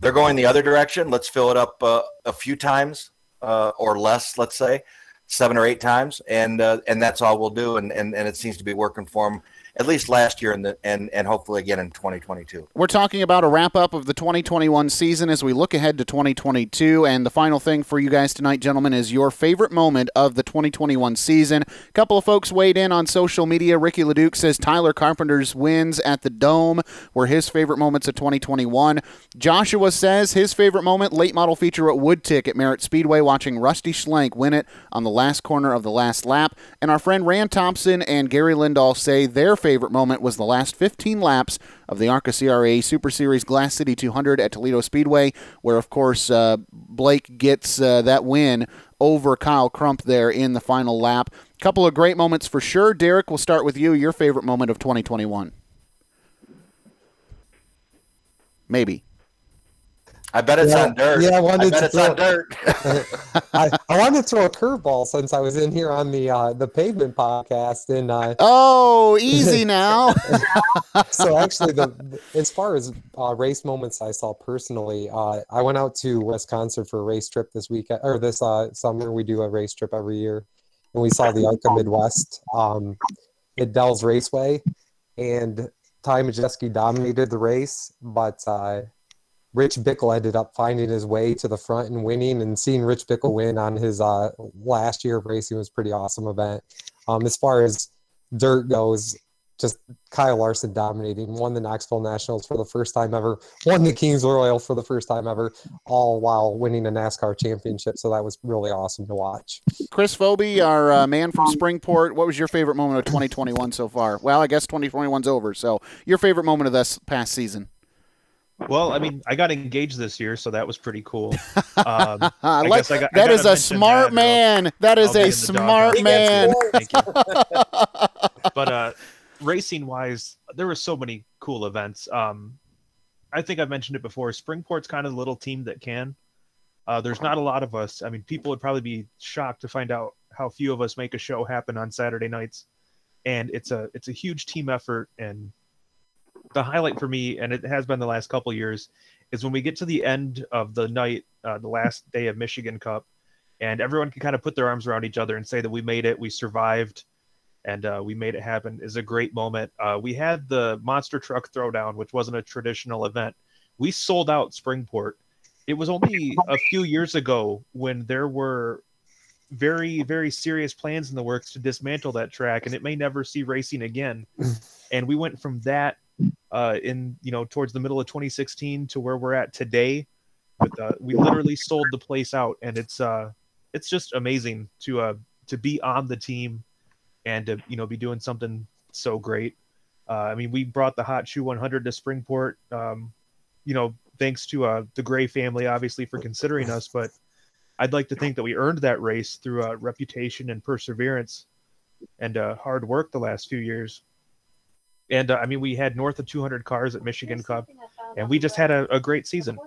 they're going the other direction. Let's fill it up uh, a few times uh, or less, let's say seven or eight times, and uh, and that's all we'll do. And, and and it seems to be working for them at least last year and and and hopefully again in 2022. We're talking about a wrap up of the 2021 season as we look ahead to 2022 and the final thing for you guys tonight gentlemen is your favorite moment of the 2021 season. A couple of folks weighed in on social media. Ricky Leduc says Tyler Carpenter's wins at the Dome were his favorite moments of 2021. Joshua says his favorite moment late model feature at Woodtick at Merritt Speedway watching Rusty Schlenk win it on the last corner of the last lap. And our friend Rand Thompson and Gary Lindahl say their favorite moment was the last 15 laps of the ARCA CRA Super Series Glass City 200 at Toledo Speedway, where, of course, uh, Blake gets uh, that win over Kyle Crump there in the final lap. Couple of great moments for sure. Derek, we'll start with you. Your favorite moment of 2021? Maybe. I bet it's yeah, on dirt. Yeah, I wanted I to it's on dirt. *laughs* I, I wanted to throw a curveball since I was in here on the uh, the pavement podcast, and uh, *laughs* oh, easy now. *laughs* so actually, the as far as uh, race moments I saw personally, uh, I went out to Wisconsin for a race trip this week or this uh, summer. We do a race trip every year, and we saw the ARCA Midwest um, at Dell's Raceway, and Ty Majeski dominated the race, but uh, Rich Bickle ended up finding his way to the front and winning, and seeing Rich Bickle win on his uh, last year of racing was pretty awesome event. Um, as far as dirt goes, just Kyle Larson dominating, won the Knoxville Nationals for the first time ever, won the Kings Royal for the first time ever, all while winning a NASCAR championship. So that was really awesome to watch. Chris Phoebe, our uh, man from Springport, what was your favorite moment of 2021 so far? Well, I guess 2021's over. So your favorite moment of this past season? Well, I mean, I got engaged this year, so that was pretty cool. *laughs* Um, *laughs* I like, I got, that is a smart that man. That is a smart man. *laughs* But uh, racing wise, there were so many cool events. Um, I think I've mentioned it before. Springport's kind of the little team that can. Uh, there's not a lot of us. I mean, people would probably be shocked to find out how few of us make a show happen on Saturday nights, and it's a it's a huge team effort. And the highlight for me, and it has been the last couple years, is when we get to the end of the night, uh, the last day of Michigan Cup, and everyone can kind of put their arms around each other and say that we made it, we survived and uh, we made it happen. is a great moment. Uh, we had the monster truck throwdown, which wasn't a traditional event. We sold out Springport. It was only a few years ago when there were very very serious plans in the works to dismantle that track, and it may never see racing again. *laughs* and we went from that uh, in you know towards the middle of 2016 to where we're at today. With uh, we literally sold the place out, and it's uh it's just amazing to uh to be on the team and to you know be doing something so great. Uh, I mean, we brought the Hot Shoe 100 to Springport. Um, you know, thanks to uh, the Gray family, obviously, for considering us. But I'd like to think that we earned that race through uh, reputation and perseverance and uh, hard work the last few years. And uh, I mean, we had north of 200 cars at Michigan Cup, and we just had a, a great season.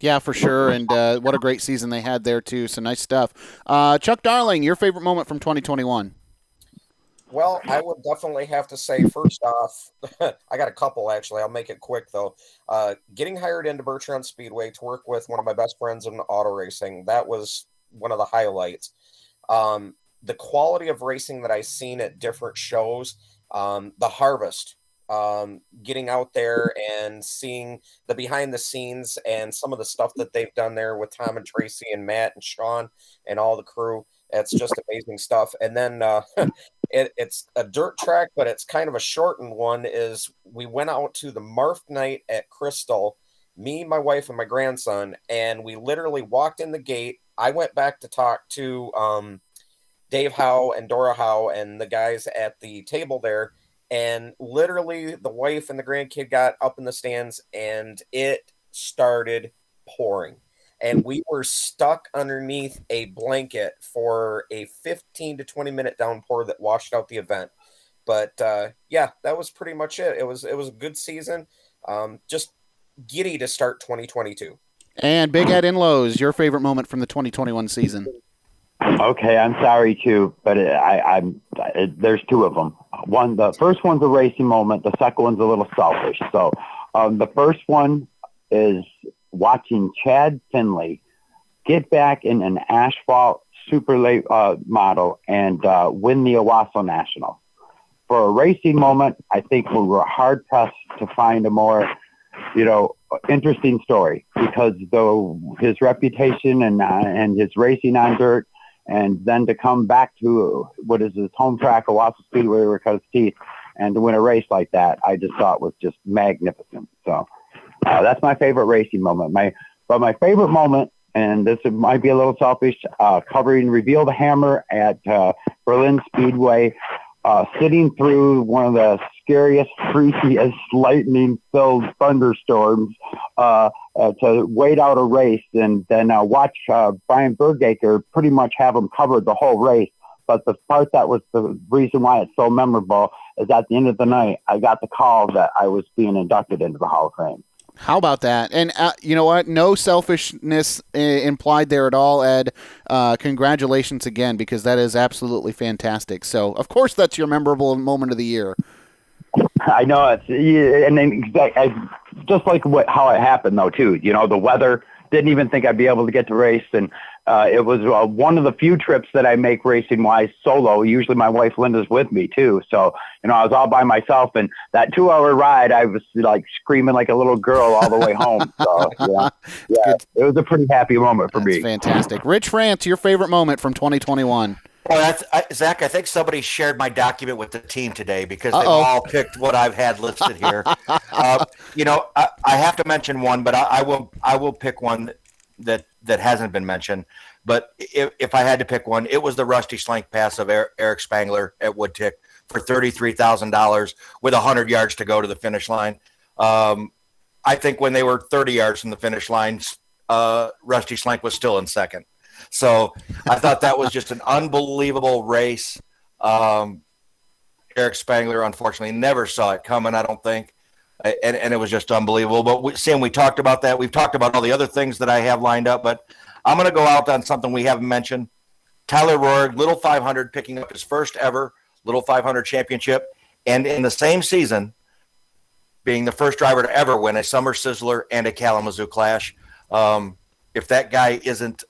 Yeah, for sure. And uh, what a great season they had there, too. So nice stuff. Uh, Chuck Darling, your favorite moment from 2021? Well, I would definitely have to say, first off, *laughs* I got a couple actually. I'll make it quick though. Uh, getting hired into Birch Run Speedway to work with one of my best friends in auto racing, that was one of the highlights. Um, the quality of racing that I've seen at different shows, um, the harvest, um, getting out there and seeing the behind the scenes and some of the stuff that they've done there with Tom and Tracy and Matt and Sean and all the crew. It's just amazing stuff. And then uh, *laughs* it, it's a dirt track, but it's kind of a shortened one. Is we went out to the Marf night at Crystal, me, my wife, and my grandson, and we literally walked in the gate. I went back to talk to um, Dave Howe and Dora Howe and the guys at the table there, and literally the wife and the grandkid got up in the stands, and it started pouring and we were stuck underneath a blanket for a 15 to 20 minute downpour that washed out the event. But uh, yeah, that was pretty much it. It was it was a good season. Um, just giddy to start 2022. And Big Ed Inlows, your favorite moment from the 2021 season? Okay, I'm sorry too, but I, am there's two of them. One, the first one's a racing moment. The second one's a little selfish. So, um, the first one is watching Chad Finley get back in an asphalt super late uh, model and uh, win the Owosso National. For a racing moment, I think we were hard pressed to find a more, you know, interesting story because though his reputation and uh, and his racing on dirt, and then to come back to what is his home track, Owosso Speedway, where he cut his teeth, and to win a race like that, I just thought was just magnificent. So uh, that's my favorite racing moment. My but my favorite moment, and this might be a little selfish, uh, covering Reveal the Hammer at uh, Berlin Speedway, uh, sitting through one of the scariest, freakiest, lightning-filled thunderstorms uh, uh, to wait out a race, and then watch Brian Bergakker pretty much have him covered the whole race. But the part that was the reason why it's so memorable is at the end of the night, I got the call that I was being inducted into the Hall of Fame. How about that? And uh, you know what? No selfishness I- implied there at all, Ed. Uh, congratulations again, because that is absolutely fantastic. So, of course, that's your memorable moment of the year. *laughs* I know it's, and then I, just like what how it happened though too. You know, the weather didn't even think I'd be able to get to race, and uh, it was uh, one of the few trips that I make racing wise solo. Usually my wife Linda's with me too. So, you know, I was all by myself and that two hour ride, I was like screaming like a little girl all the way home. *laughs* So, yeah, yeah it was a pretty happy moment for That's me. Fantastic. Rich France, your favorite moment from 2021? Well, that's, I, Zach, I think somebody shared my document with the team today because they all picked what I've had listed here. uh, *laughs* you know, I, I have to mention one, but I, I will I will pick one that that hasn't been mentioned. But if, if I had to pick one, it was the Rusty Schlenk pass of Eric, Eric Spangler at Woodtick for thirty three thousand dollars with hundred yards to go to the finish line. Um, I think when they were thirty yards from the finish line, uh, Rusty Schlenk was still in second. So I thought that was just an unbelievable race. Um, Eric Spangler, unfortunately, never saw it coming. I don't think, and, and it was just unbelievable. But we, Sam, we talked about that. We've talked about all the other things that I have lined up, but I'm going to go out on something we haven't mentioned. Tyler Roahrig, Little 500, picking up his first ever Little 500 championship, and in the same season, being the first driver to ever win a Summer Sizzler and a Kalamazoo Clash. Um, if that guy isn't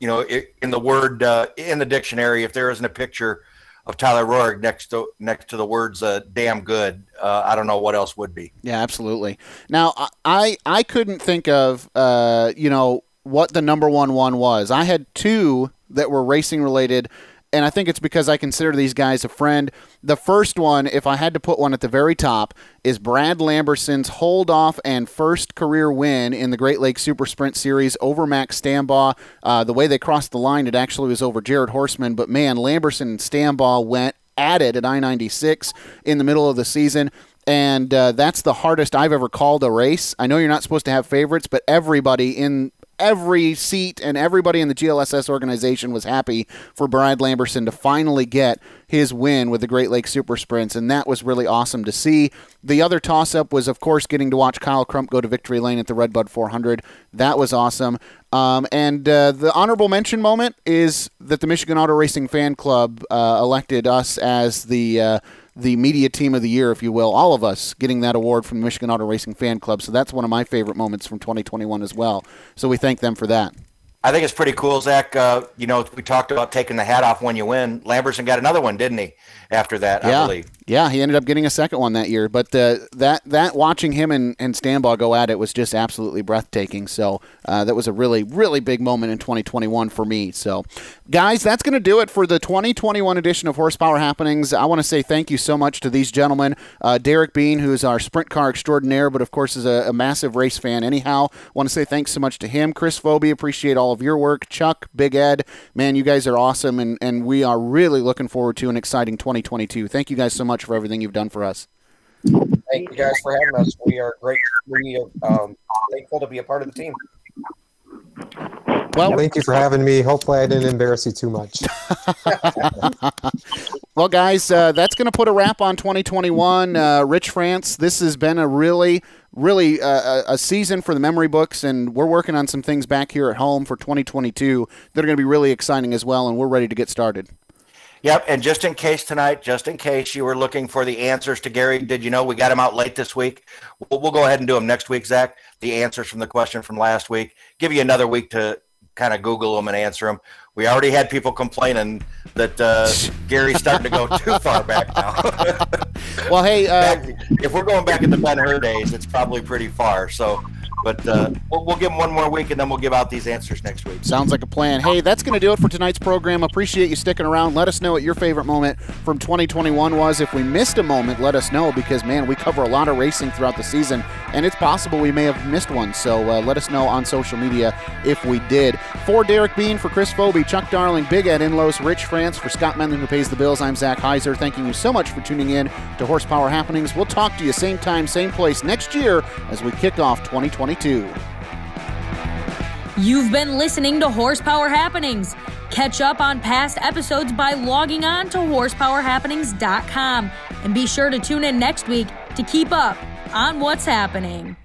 you know, in the word uh, in the dictionary, if there isn't a picture of Tyler Roahrig next to next to the words uh, "damn good," uh, I don't know what else would be. Yeah, absolutely. Now, I I couldn't think of uh, you know what the number one one was. I had two that were racing related. And I think it's because I consider these guys a friend. The first one, if I had to put one at the very top, is Brad Lamberson's hold off and first career win in the Great Lakes Super Sprint Series over Max Stambaugh. Uh, the way they crossed the line, it actually was over Jared Horseman. But man, Lamberson and Stambaugh went at it at I 96 in the middle of the season and uh, that's the hardest I've ever called a race. I know you're not supposed to have favorites, but everybody in every seat and everybody in the GLSS organization was happy for Brad Lamberson to finally get his win with the Great Lakes Super Sprints, and that was really awesome to see. The other toss up was, of course, getting to watch Kyle Crump go to victory lane at the Redbud 400. That was awesome. Um, and uh, the honorable mention moment is that the Michigan Auto Racing Fan Club uh, elected us as the. Uh, the media team of the year, if you will, all of us getting that award from the Michigan Auto Racing Fan Club. So that's one of my favorite moments from 2021 as well. So we thank them for that. I think it's pretty cool, Zach. Uh, you know, we talked about taking the hat off when you win. Lamberson got another one, didn't he? After that, yeah. I believe. Yeah, he ended up getting a second one that year. But uh, that that watching him and, and Stambaugh go at it was just absolutely breathtaking. So uh, that was a really really big moment in 2021 for me. So, guys, that's going to do it for the 2021 edition of Horsepower Happenings. I want to say thank you so much to these gentlemen, uh, Derek Bean, who is our sprint car extraordinaire, but of course is a, a massive race fan. Anyhow, want to say thanks so much to him, Chris Phoebe. Appreciate all of your work, Chuck, Big Ed. Man, you guys are awesome, and and we are really looking forward to an exciting 2022. Thank you guys so much for everything you've done for us. Thank you guys for having us. We are gratefully um, thankful to be a part of the team. Well, thank you for having me. Hopefully, I didn't embarrass you too much. *laughs* *laughs* well, guys, uh, that's going to put a wrap on 2021. Uh, Rich France, this has been a really, really uh, a season for the memory books, and we're working on some things back here at home for 2022 that are going to be really exciting as well, and we're ready to get started. Yep, and just in case tonight, just in case you were looking for the answers to Gary, did you know we got him out late this week? We'll, we'll go ahead and do them next week, Zach. The answers from the question from last week. Give you another week to kind of Google them and answer them. We already had people complaining that uh, Gary's starting to go too far back now. *laughs* well, hey, uh, back, if we're going back in the Ben Hur days, it's probably pretty far. So but uh, we'll, we'll, give them one more week and then we'll give out these answers next week. Sounds like a plan. Hey, that's going to do it for tonight's program. Appreciate you sticking around. Let us know what your favorite moment from 2021 was. If we missed a moment, let us know because, man, we cover a lot of racing throughout the season and it's possible we may have missed one. So uh, let us know on social media if we did. For Derek Bean, for Chris Phoebe, Chuck Darling, Big Ed Inlos, Rich France, for Scott Menling, who pays the bills, I'm Zach Heiser. Thanking you so much for tuning in to Horsepower Happenings. We'll talk to you same time, same place next year as we kick off 2022. You've been listening to Horsepower Happenings. Catch up on past episodes by logging on to horsepowerhappenings.com and be sure to tune in next week to keep up on what's happening.